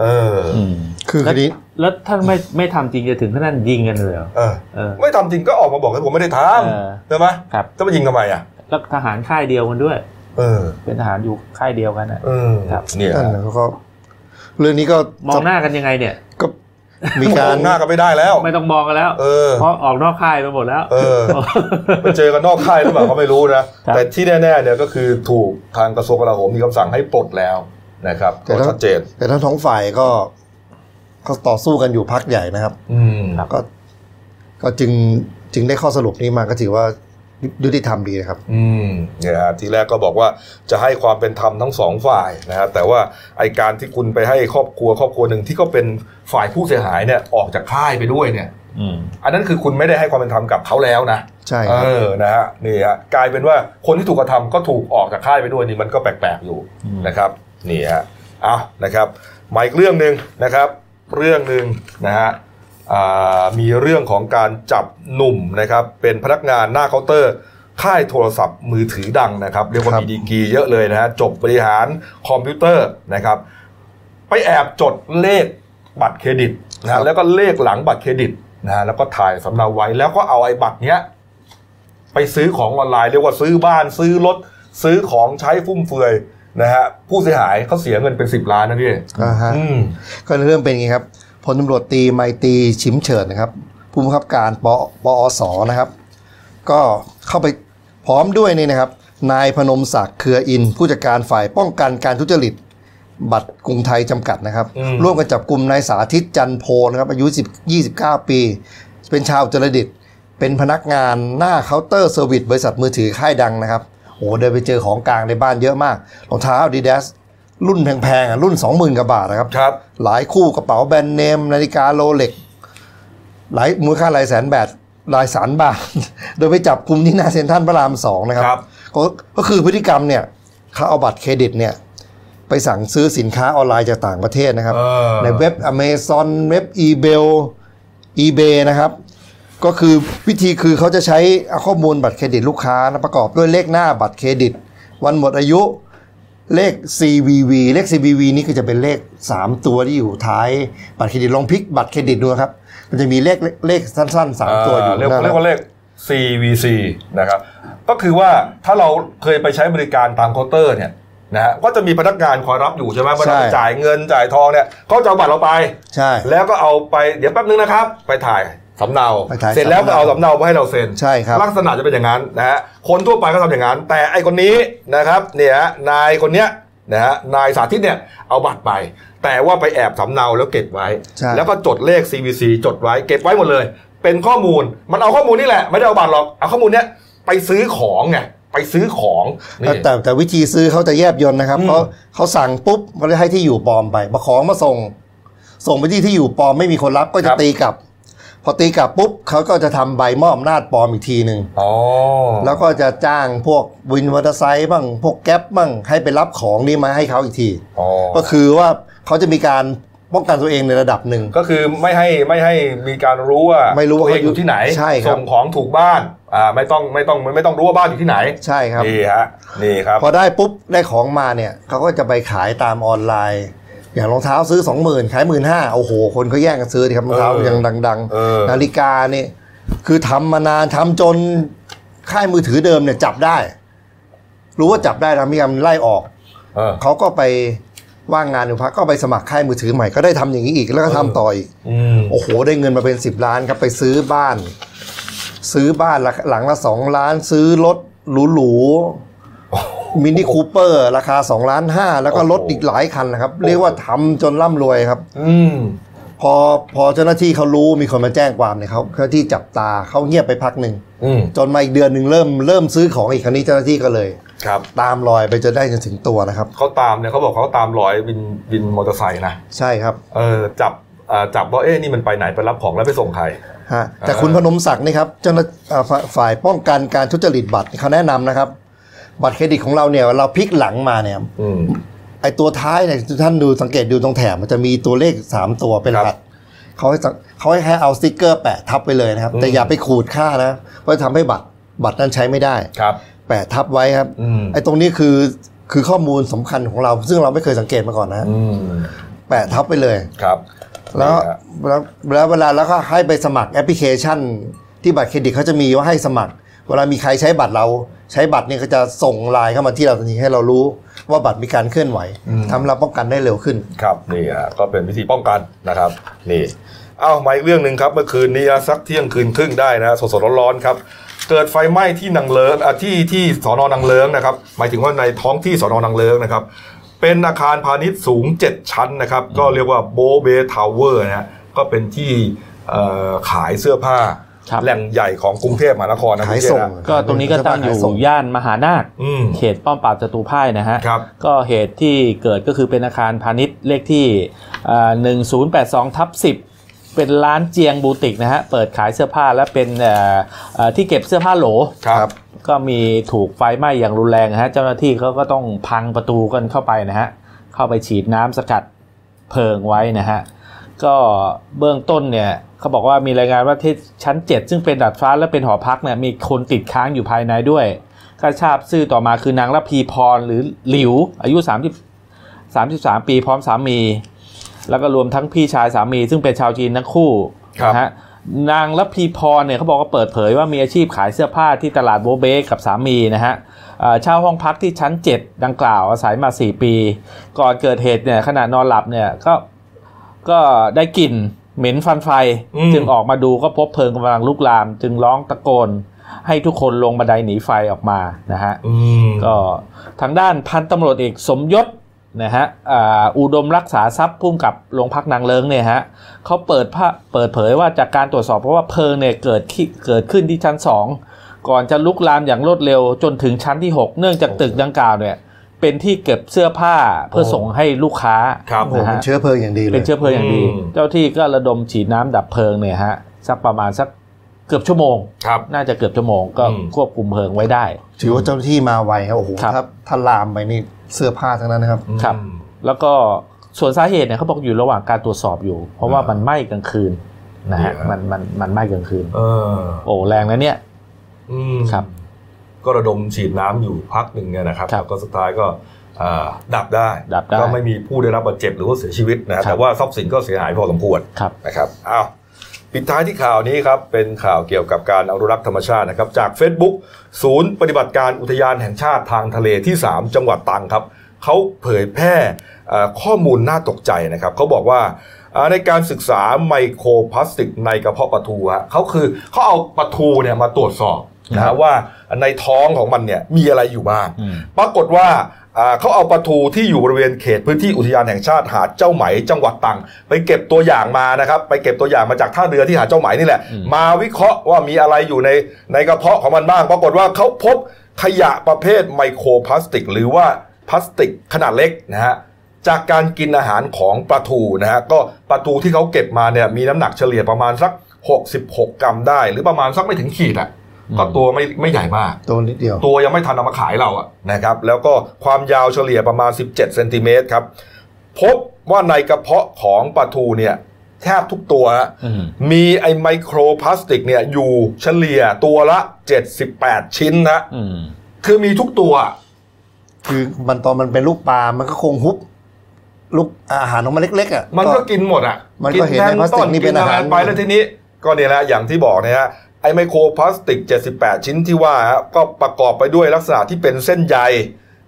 เอออืมคือคดีแล้วถ้าไม่ไม่ทำจริงจะถึงขนาดยิงกันเลยเหรอเออเออไม่ทำจริงก็ออกมาบอกให้ผมไม่ได้ทเออำใช่ไหมครับจะมายิงทำไมอะแล้วทหารค่ายเดียวกันด้วย เออเป็นทหารอยู่ค่ายเดียวกันนะเออครับเนี่ยนั่นนะก็เรื่องนี้ก็มองหน้ากันยังไงเนี่ย ก็มีการมองหน้ากันไม่ได้แล้ว ไม่ต้องมองกันแล้วเออเพราะออกนอกค่ายไปหมดแล้ว เออไปเจอกันนอกค่ายหรือเปล่าก็ไม่รู้นะครับแต่ที่แน่ๆเนี่ยก็คือถูกทางกระทรวงกลาโหมมีคำสั่งให้ปลดแล้วนะครับแต่ก็ถ้าชัดเจน แต่ทั้งสองฝ่ายก็ก็ต่อสู้กันอยู่พักใหญ่นะครับ อืมก็ก็จึงจึงได้ข้อสรุปนี้มาก็ถือว่า ยุยุติธรรมดีนะครับ อืมเนี่ยฮะทีแรกก็บอกว่าจะให้ความเป็นธรรมทั้งสองฝ่ายนะฮะแต่ว่าไอการที่คุณไปให้ครอบครัวครอบครัวหนึ่งที่ก็เป็นฝ่ายผู้เสียหายเนี่ยออกจากค่ายไปด้วยเนี่ยอืมอันนั้นคือคุณไม่ได้ให้ความเป็นธรรมกับเขาแล้วนะใช่คเอรับอนะฮะนี่ฮะกลายเป็นว่าคนที่ถูกกระทำก็ถูกออกจากค่ายไปด้วยนี่มันก็แปลกๆอยู่อืมนะครับนี่ฮะเอานะครับมาอีกเรื่องหนึ่งนะครับ เรื่องหนึ่งนะฮะอ่า มีเรื่องของการจับหนุ่มนะครับเป็นพนักงานหน้าเคาน์เตอร์ ค่ายโทรศัพท์มือถือดังนะครับ เรียกว่าครับมีดีกรีเยอะเลยนะฮะจบบริหารคอมพิวเตอร์นะครับ ไปแอบจดเลขบัตรเครดิตนะฮะแล้วก็เลขหลังบัตรเครดิตนะฮะแล้วก็ถ่ายสำเนาไว้แล้วก็เอาไอ้บัตรเนี้ยไปซื้อของออนไลน์เรียกว่าซื้อบ้านซื้อรถซื้อของใช้ฟุ่มเฟือยนะฮะผู้เสียหายเขาเสียเงินเป็นสิบล้านนะพี่อ่าฮะอืมก็เรื่องเป็นอย่างนี้ครับพ ลตำรวจตรีไมตรีชิมเฉิดนะครับ ผู้บังคับการปปอสนะครับ ก็เข้าไปพร้อมด้วยนี่นะครับ นายพนมศักดิ์เครืออิน ผู้จัดการฝ่ายป้องกันการทุจริต บัตรกรุงไทยจำกัดนะครับอืมร่วมกันจับกลุ่มนายสาธิตจันโพนะครับอายุ10 29 ปี เป็นชาวอุตรดิตถ์เป็นพนักงานหน้าเคาน์เตอร์เซอร์วิสบริษัทมือถือค่ายดังนะครับโอ้โหเดินไปเจอของกลางในบ้านเยอะมากรองเท้าดีด s รุ่นแพงๆอะรุ่น20,000กว่าบาทนะครับครับ หลายคู่กระเป๋าแบรนด์เนม นาฬิกา Rolex หลายมูลค่าหลายแสนบาทหลายแสนบาท โดยไปจับกลุ่มที่หน้าเซ็นทรัลพระรามสองนะครับครับก็ก็คือพฤติกรรมเนี่ยเขาเอาบัตรเครดิตเนี่ยไปสั่งซื้อสินค้าออนไลน์จากต่างประเทศนะครับเออในเว็บ Amazon เว็บ eBay eBay นะครับ ก็คือวิธีคือเขาจะใช้เอาข้อมูลบัตรเครดิตลูกค้านะประกอบด้วยเลขหน้าบัตรเครดิต วันหมดอายุ เลข CVV เลข CVV นี่คือจะเป็นเลข 3 ตัวที่อยู่ท้ายบัตรเครดิตลองพลิกบัตรเครดิตดูครับ มันจะมีเลขเลขสั้นๆ 3 ตัวอยู่เรียกนั่นเรียกว่าเลข CVC นะครับก็คือว่าถ้าเราเคยไปใช้บริการตามเคาน์เตอร์เนี่ยนะฮะก็จะมีพนักงานคอยรับอยู่ใช่ไหมเวลาไปจ่ายเงินจ่ายทองเนี่ยเขาจะเอาบัตรเราไป ใช่ แล้วก็เอาไปเดี๋ยวแป๊บนึงนะครับ ไปถ่าย สำเนาไปถ่ายเสร็จแล้วก็สำเนาเอาสำเนามาให้เราเซ็นใช่ครับลักษณะจะเป็นอย่างนั้นนะฮะคนทั่วไปก็ทำอย่างนั้น แต่ไอคนนี้นะครับเนี่ยฮะนายคนเนี้ยนะฮะนายสาธิตเนี่ยเอาบัตรไป แต่ว่าไปแอบสำเนาแล้วเก็บไว้ใช่แล้วก็จดเลข CVC จดไว้เก็บไว้หมดเลย เป็นข้อมูลมันเอาข้อมูลนี่แหละ ไม่ได้เอาบัตรหรอกเอาข้อมูลเนี้ยไปซื้อของไงไปซื้อของนี่แต่แต่แต่วิธีซื้อเขาจะแยบยนต์นะครับอืมเขาเขาสั่งปุ๊บเขาจะให้ที่อยู่ปลอมไปมาของมาส่ง ส่งไปที่ที่อยู่ปลอมไม่มีคนรับก็จะตีกลับ พอตีกลับปุ๊บเขาก็จะทำใบมอบอำนาจปลอมอีกทีหนึ่งอ๋อแล้วก็จะจ้างพวกวินมอเตอร์ไซค์บ้างพวกแก๊ปบ้างให้ไปรับของนี้มาให้เขาอีกทีอ๋อก็คือว่าเขาจะมีการป้องกันตัวเองในระดับหนึ่งก็คือไม่ให้ไม่ให้มีการรู้ว่าไม่รู้ว่าตัวเองอยู่ที่ไหนใช่ครับส่งของถูกบ้านอ่าไม่ต้องไม่ต้องไม่ต้องรู้ว่าบ้านอยู่ที่ไหน ใช่ครับนี่ฮะนี่ครับพอได้ปุ๊บได้ของมาเนี่ยเขาก็จะไปขายตามออนไลน์ อย่างรองเท้าซื้อสองหมื่นขายหมื่นห้าโอ้โห คนเขาแย่งกันซื้อดิครับรองเท้าเออยังดังเออนาฬิกานี่คือทำมานานทำจนค่ายมือถือเดิมเนี่ยจับได้ รู้ว่าจับได้แล้วมีการไล่ออกเออเขาก็ไปว่างงานอยู่พักก็ไปสมัครค่ายมือถือใหม่ก็ได้ทำอย่างนี้อีกแล้วก็ทำต่ออีกอืมโอ้โห ได้เงินมาเป็นสิบล้านครับไปซื้อบ้าน ซื้อบ้านละหลังละสองล้าน ซื้อรถหรูๆ มินิคูเปอร์ราคาสองล้านห้าแล้วก็รถอีกหลายคันนะครับ เรียกว่าทำจนร่ำรวยครับอืมพอพอเจ้าหน้าที่เขารู้มีคนมาแจ้งความเนี่ยเขาเจ้าหน้าที่จับตาเขาเงียบไปพักหนึ่งอืมจนมาอีกเดือนหนึ่งเริ่มเริ่มซื้อของอีกครั้นี้เจ้าหน้าที่ก็เลยครับ ตามรอยไปจนได้จนถึงตัวนะครับเขาตามเนี่ยเขาบอกเขาตามรอยวินวินมอเตอร์ไซค์นะใช่ครับเออจับเอ่อจับว่าเอ๊ะนี่มันไปไหนไปรับของแล้วไปส่งใครฮะแต่อ่าคุณพนมศักดิ์นี่ครับเจ้าหน้าเอ่อฝ่ายฝ่ายป้องกันการทุจริตบัตรเขาแนะนำนะครับ บัตรเครดิตของเราเนี่ยเราพลิกหลังมาเนี่ยอืมไอตัวท้ายเนี่ยท่านดูสังเกตดูตรงแถบมันจะมีตัวเลขสามตัวเป็นรครับหัสเขาให้สังเขาให้เอาสติกเกอร์แปะทับไปเลยนะครับ แต่อืมอย่าไปขูดค่านะ เพราะจะทำให้บัตรบัตรนั้นใช้ไม่ได้ครับ แปะทับไว้ครับอืมไอ้ตรงนี้คือคือข้อมูลสำคัญของเรา ซึ่งเราไม่เคยสังเกตมาก่อนนะอืมแปะทับไปเลยครับแล้วนี่ฮะแล้วแล้วเวลาแล้วก็ให้ไปสมัครแอปพลิเคชัน ที่บัตรเครดิตเขาจะมีว่าให้สมัคร เวลามีใครใช้บัตรเรา ใช้บัตรเนี่ยก็จะส่งไลน์เข้ามาที่เราทันทีให้เรารู้ว่าบัตรมีการเคลื่อนไหวทำให้เราป้องกันได้เร็วขึ้น ครับนี่ฮะก็เป็นวิธีป้องกันนะครับนี่เอามาอีกเรื่องหนึ่งครับ เมื่อคืนนี้สักเที่ยงคืนครึ่งได้นะสดๆร้อนๆครับเกิดไฟไหม้ที่นางเลิงอะที่ที่สอนอนางเลิงนะครับ หมายถึงว่าในท้องที่สอนอนางเลิงนะครับ เป็นอาคารพาณิชย์สูง 7 ชั้นนะครับ ก็เรียกว่าโบเบทาวเวอร์นะฮะก็เป็นที่เอ่อขายเสื้อผ้าครับ แหล่งใหญ่ของกรุงเทพมหานครนะขายคุณเจส่งนะก็ตรงนี้ก็ตั้งอยู่ขายส่งย่านมหานาคอืมเขตป้อมปราบศัตรูพ่ายนะฮะครับก็เหตุที่เกิดก็คือเป็นอาคารพาณิชย์เลขที่หนึ่งศูนย์แปดสองทับสิบเป็นร้านเจียงบูติกนะฮะเปิดขายเสื้อผ้าและเป็นเอ่อเอ่อที่เก็บเสื้อผ้าโหลครับก็มีถูกไฟไหม้อย่างรุนแรงนะฮะเจ้าหน้าที่เขาก็ต้องพังประตูกันเข้าไปนะฮะเข้าไปฉีดน้ำสกัดเพลิงไว้นะฮะ ก็เบื้องต้นเนี่ยเขาบอกว่ามีรายงานว่าที่ชั้น 7 ซึ่งเป็นดาดฟ้าและเป็นหอพักเนี่ยมีคนติดค้างอยู่ภายในด้วยก็ทราบชื่อต่อมาคือนางระพีพรหรือหลิว อายุ30 33 ปีพร้อมสามี แล้วก็รวมทั้งพี่ชายสามี ซึ่งเป็นชาวจีนทั้งคู่ครับนะฮะนางระพีพรเนี่ยเขาบอกว่าเปิดเผยว่ามีอาชีพขายเสื้อผ้าที่ตลาดโบเบกับสามีนะฮะเอ่อเช่าห้องพักที่ชั้น 7 ดังกล่าวอาศัยมา 4 ปี ก่อนเกิดเหตุเนี่ยขณะนอนหลับเนี่ยก็ ก็ได้กลิ่นเหม็นฟันไฟอืมจึงออกมาดูก็พบเพลิงกำลังลุกลาม จึงร้องตะโกนให้ทุกคนลงบันไดหนีไฟออกมานะฮะอืมก็ทางด้านพันตำรวจเอกสมยศนะฮะอ่าอุดมรักษาทรัพย์พุ่มกับโรงพักนางเลิงเนี่ยฮะเขาเปิดผ้าเปิดเผยว่าจากการตรวจสอบเพราะว่าเพลิงเนี่ยเกิดขึ้นเกิดขึ้นที่ชั้น2ก่อนจะลุกลามอย่างรวดเร็วจนถึงชั้นที่ 6 เนื่องจากตึกดังกล่าวเนี่ย เป็นที่เก็บเสื้อผ้าเพื่อส่งให้ลูกค้าครับ โอ้โหนะเป็ฮะนเชื้อเพลิงอย่างดีเลย เป็นเชื้อเพลิงอย่างดี อืม เจ้าที่ก็ระดมฉีดน้ำดับเพลิงเนี่ยฮะสักประมาณสักเกือบชั่วโมง ครับ น่าจะเกือบชั่วโมงก็อืม ควบคุมเพลิงไว้ได้ ถือว่าเจ้าหน้าที่มาไวครับโอ้โหครับ ถ้าถ้าลามไปนี่เสื้อผ้าทั้งนั้นนะครับ ครับแล้วก็ส่วนสาเหตุเนี่ยเขาบอกอยู่ระหว่างการตรวจสอบอยู่ เพราะว่ามันไหม้กลางคืนนะฮะเนี่ย มันมันมันไหม้กลางคืน เออโอ้แรงนะเนี่ย อืมครับ ก็ระดมฉีดน้ำอยู่พักหนึ่งเนี่ยนะครับครับแล้วก็สุดท้ายก็อ่าดับได้ดับได้ก็ไม่มีผู้ได้รับบาดเจ็บหรือว่าเสียชีวิตนะครัแต่บว่าทรัพย์สินก็เสียหายพอสมควรครับนะครับอ้าวปิดท้ายที่ข่าวนี้ครับ เป็นข่าวเกี่ยวกับการอนุรักษ์ธรรมชาตินะครับ จาก Facebook ศูนย์ปฏิบัติการอุทยานแห่งชาติทางทะเลที่ 3 จังหวัดตรังครับเขาเผยแพร่เอ่อข้อมูลน่าตกใจนะครับเขาบอกว่าอ่าในการศึกษาไมโครพลาสติกในกระเพาะปลาทูฮะเขาคือเขาเอาปลาทูเนี่ยมาตรวจสอบ นะครัฮะบว่าในท้องของมันเนี่ยมีอะไรอยู่บ้างอืมปรากฏว่าอ่าเขาเอาปลาทูที่อยู่บริเวณเขตพื้นที่อุทยานแห่งชาติหาดเจ้าไหมจังหวัดตรัง ไปเก็บตัวอย่างมานะครับไปเก็บตัวอย่างมาจากท่าเรือที่หาดเจ้าไหมนี่แหละอืมมาวิเคราะห์ว่ามีอะไรอยู่ในในกระเพาะของมันบ้าง ปรากฏว่าเขาพบขยะประเภทไมโครพลาสติก หรือว่าพลาสติกขนาดเล็กนะฮะจากการกินอาหารของปลาทูนะฮะก็ปลาทูที่เขาเก็บมาเนี่ยมีน้ำหนักเฉลี่ยประมาณสัก 66 กรัมได้ หรือประมาณสักไม่ถึงขีดอะ ก็ตัวไม่ไม่ใหญ่มาก ตัวนิดเดียว ตัวยังไม่ทันเอามาขายเราอะนะครับ แล้วก็ความยาวเฉลี่ยประมาณ 17เซนติเมตรครับ พบว่าในกระเพาะของปลาทูเนี่ยแทบทุกตัวฮะอืมมีไอไมโครพลาสติกเนี่ยอยู่เฉลี่ยตัวละ 78 ชิ้นนะอืมคือมีทุกตัว คือมันตอนมันเป็นลูกปลา มันก็คงฮุบลูกอาหารของมันเล็กๆอะ มันก็กินหมดอะ มันก็เห็นในพลาสติกนี่เป็นอาหารไปแล้วทีนี้ ก็เนี่ยแหละอย่างที่บอกนะฮะ ไอไมโครพลาสติก 78 ชิ้นที่ว่าฮะก็ประกอบไปด้วยลักษณะที่เป็นเส้นใย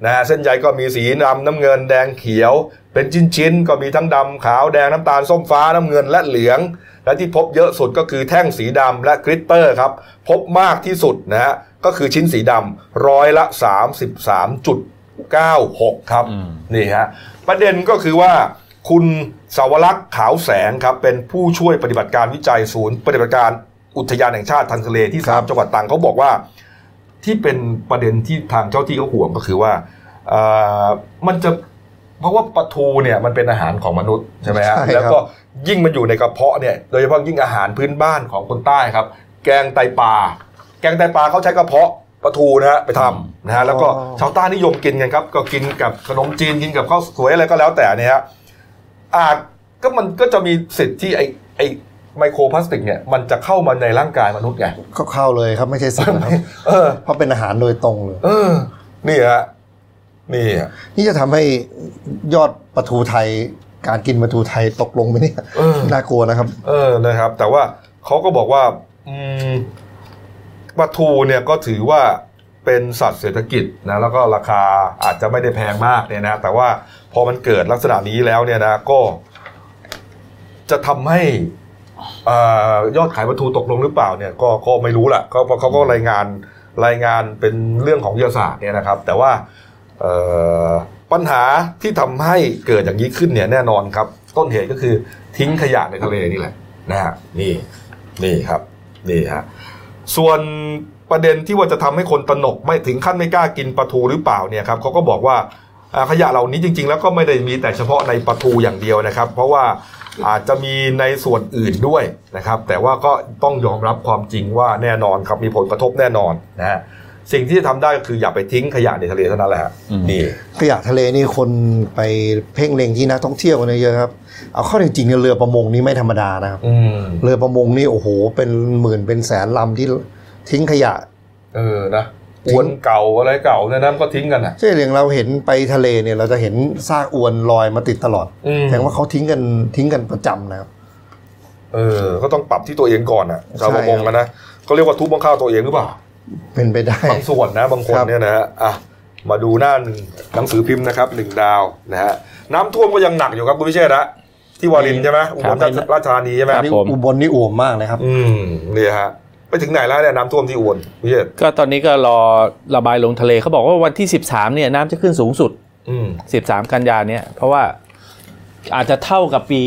นะฮะเส้นใยก็มีสีดำน้ำเงินแดงเขียว เป็นชิ้นๆก็มีทั้งดำขาวแดงน้ำตาลส้มฟ้าน้ำเงินและเหลือง และที่พบเยอะสุดก็คือแท่งสีดำและกริตเตอร์ครับ พบมากที่สุดนะฮะก็คือชิ้นสีดำร้อยละ 33.96 ครับอืมนี่ฮะประเด็นก็คือว่าคุณสาวรักษ์ขาวแสงครับเป็นผู้ช่วยปฏิบัติการวิจัยศูนย์ปฏิบัติการ อุทยานแห่งชาติทางทะเลที่สามจังหวัดตรังเขาบอกว่าที่เป็นประเด็นที่ทางเจ้าที่เขาห่วงก็คือว่าเอ่อมันจะเพราะว่าปลาทูเนี่ยมันเป็นอาหารของมนุษย์ใช่ไหมฮะใช่ครับแล้วก็ยิ่งมันอยู่ในกระเพาะเนี่ยโดยเฉพาะยิ่งอาหารพื้นบ้านของคนใต้ครับ แกงไตปลาแกงไตปลาเขาใช้กระเพาะปลาทูนะฮะไปทำนะฮะแล้วก็ชาวใต้นิยมกินกันครับ ก็กินกับขนมจีนกินกับข้าวสวยอะไรก็แล้วแต่เนี่ยฮะอาจก็มันก็จะมีสิทธิ์ที่ไอไอ ไมโครพลาสติกเนี่ยมันจะเข้ามาในร่างกายมนุษย์ไงก็เข้าเลยครับไม่ใช่สิ่งนะครับเออเพราะเป็นอาหารโดยตรงเลยเออนี่ฮะนี่ฮะนี่จะทำให้ยอดปลาทูไทย การกินปลาทูไทยตกลงไปเนี่ยเออน่ากลัวนะครับ เออนะครับ แต่ว่าเขาก็บอกว่าอืมปลาทูเนี่ยก็ถือว่าเป็นสัตว์เศรษฐกิจนะแล้วก็ราคาอาจจะไม่ได้แพงมากเนี่ยนะ แต่ว่าพอมันเกิดลักษณะนี้แล้วเนี่ยนะก็จะทำให้เอ่อ ยอดขายปลาทูตกลงหรือเปล่าเนี่ยก็ก็ไม่รู้แหละเขาเขาก็รายงานรายงานเป็นเรื่องของวิทยาศาสตร์เนี่ยนะครับ แต่ว่าปัญหาที่ทำให้เกิดอย่างนี้ขึ้นเนี่ยแน่นอนครับ ต้นเหตุก็คือทิ้งขยะในทะเลนี่แหละนะฮะนี่นี่ครับนี่ฮะส่วนประเด็นที่ว่าจะทำให้คนตนกไม่ถึงขั้นไม่กล้ากินปลาทูหรือเปล่าเนี่ยครับเขาก็บอกว่าขยะเหล่านี้จริง ๆ แล้วก็ไม่ได้มีแต่เฉพาะในปลาทูอย่างเดียวนะครับ เพราะว่า อาจจะมีในส่วนอื่นด้วยนะครับ แต่ว่าก็ต้องยอมรับความจริงว่าแน่นอนครับมีผลกระทบแน่นอนนะฮะสิ่งที่จะทำได้ก็คืออย่าไปทิ้งขยะในทะเลเท่านั้นแหละฮะอืมนี่ขยะทะเลนี่คนไปเพ่งเล็งที่นักท่องเที่ยวกันเยอะครับ เอาเข้าจริงๆเนี่ยเรือประมงนี่ไม่ธรรมดานะครับอืมเรือประมงนี่โอ้โห เป็นหมื่นเป็นแสนลำที่ทิ้งขยะ เออนะ อวนเก่าอะไรเก่าเนี่ยนะมันก็ทิ้งกันอะใช่อย่างเราเห็นไปทะเลเนี่ย เราจะเห็นซากอวนลอยมาติดตลอดอืมแสดงว่าเขาทิ้งกันทิ้งกันประจำนะครับเออ ก็ต้องปรับที่ตัวเองก่อนอะชาวใช่ประมงกันนะเขาเรียกว่าทุบบังข้าวตัวเองหรือเปล่า เป็นไปได้บางส่วนนะบางคนครับเนี่ยนะฮะอะมาดูหน้าหนึ่งหนังสือพิมพ์นะครับหนึ่งดาวนะฮะน้ำท่วมก็ยังหนักอยู่ครับคุณพิเชษฐ์นะที่วารินใช่ไหมอุบลราชธานีใช่ไหมครับนี่ผมอุบลนี่อ่วมมากเลยครับ อืมเนี่ยฮะ ไปถึงไหนแล้วเนี่ยน้ำท่วมที่อุบลพิเชษฐ์ก็ตอนนี้ก็รอระบายลงทะเลเขาบอกว่าวันที่ 13เนี่ยน้ำจะขึ้นสูงสุด อืม13 กันยาเนี่ยเพราะว่าอาจจะเท่ากับปี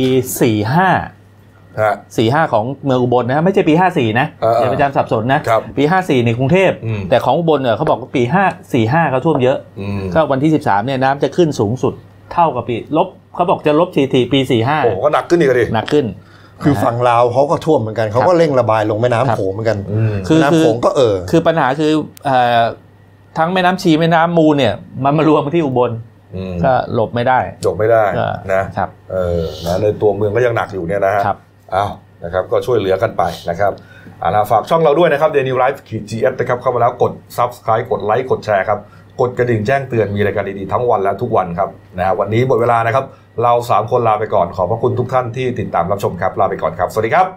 45 ฮะ 45 ของเมืองอุบลนะฮะไม่ใช่ปี 54 นะเออเอออย่าไปจำสับสนนะครับปี 54ในกรุงเทพ อืม แต่ของอุบลเนี่ยเขาบอกว่าปี 5 45เขาท่วมเยอะ อืมก็วันที่ 13เนี่ยน้ำจะขึ้นสูงสุดเท่ากับปีลบเขาบอกจะลบทีทีปีโอ้ก็หนักขึ้นอีกอะดิ45หนักขึ้น คือฝั่งลาวเขาก็ท่วมเหมือนกันเขาก็เร่งระบายลงแม่น้ำครับโขงเหมือนกันอืมคือแม่น้ำโขงก็เออคือปัญหาคือเอ่อทั้งแม่น้ำชีแม่น้ำมูลเนี่ยมันมารวมกันที่อุบลอืมก็หลบไม่ได้จบไม่ได้ก็นะครับเออนะในตัวเมืองก็ยังหนักอยู่เนี่ยนะฮะครับอ้าวนะครับก็ช่วยเหลือกันไปนะครับอ่านะฝากช่องเราด้วยนะครับ Daily News Live ขีดจีเอฟนะครับเข้ามาแล้วกด Subscribe กดไลค์กดแชร์ครับกดกระดิ่งแจ้งเตือนมีรายการดีๆทั้งวันและทุกวันครับนะฮะวันนี้หมดเวลานะครับ เราสามคนลาไปก่อนขอบพระคุณทุกท่านที่ติดตามรับชมครับลาไปก่อนครับ สวัสดีครับ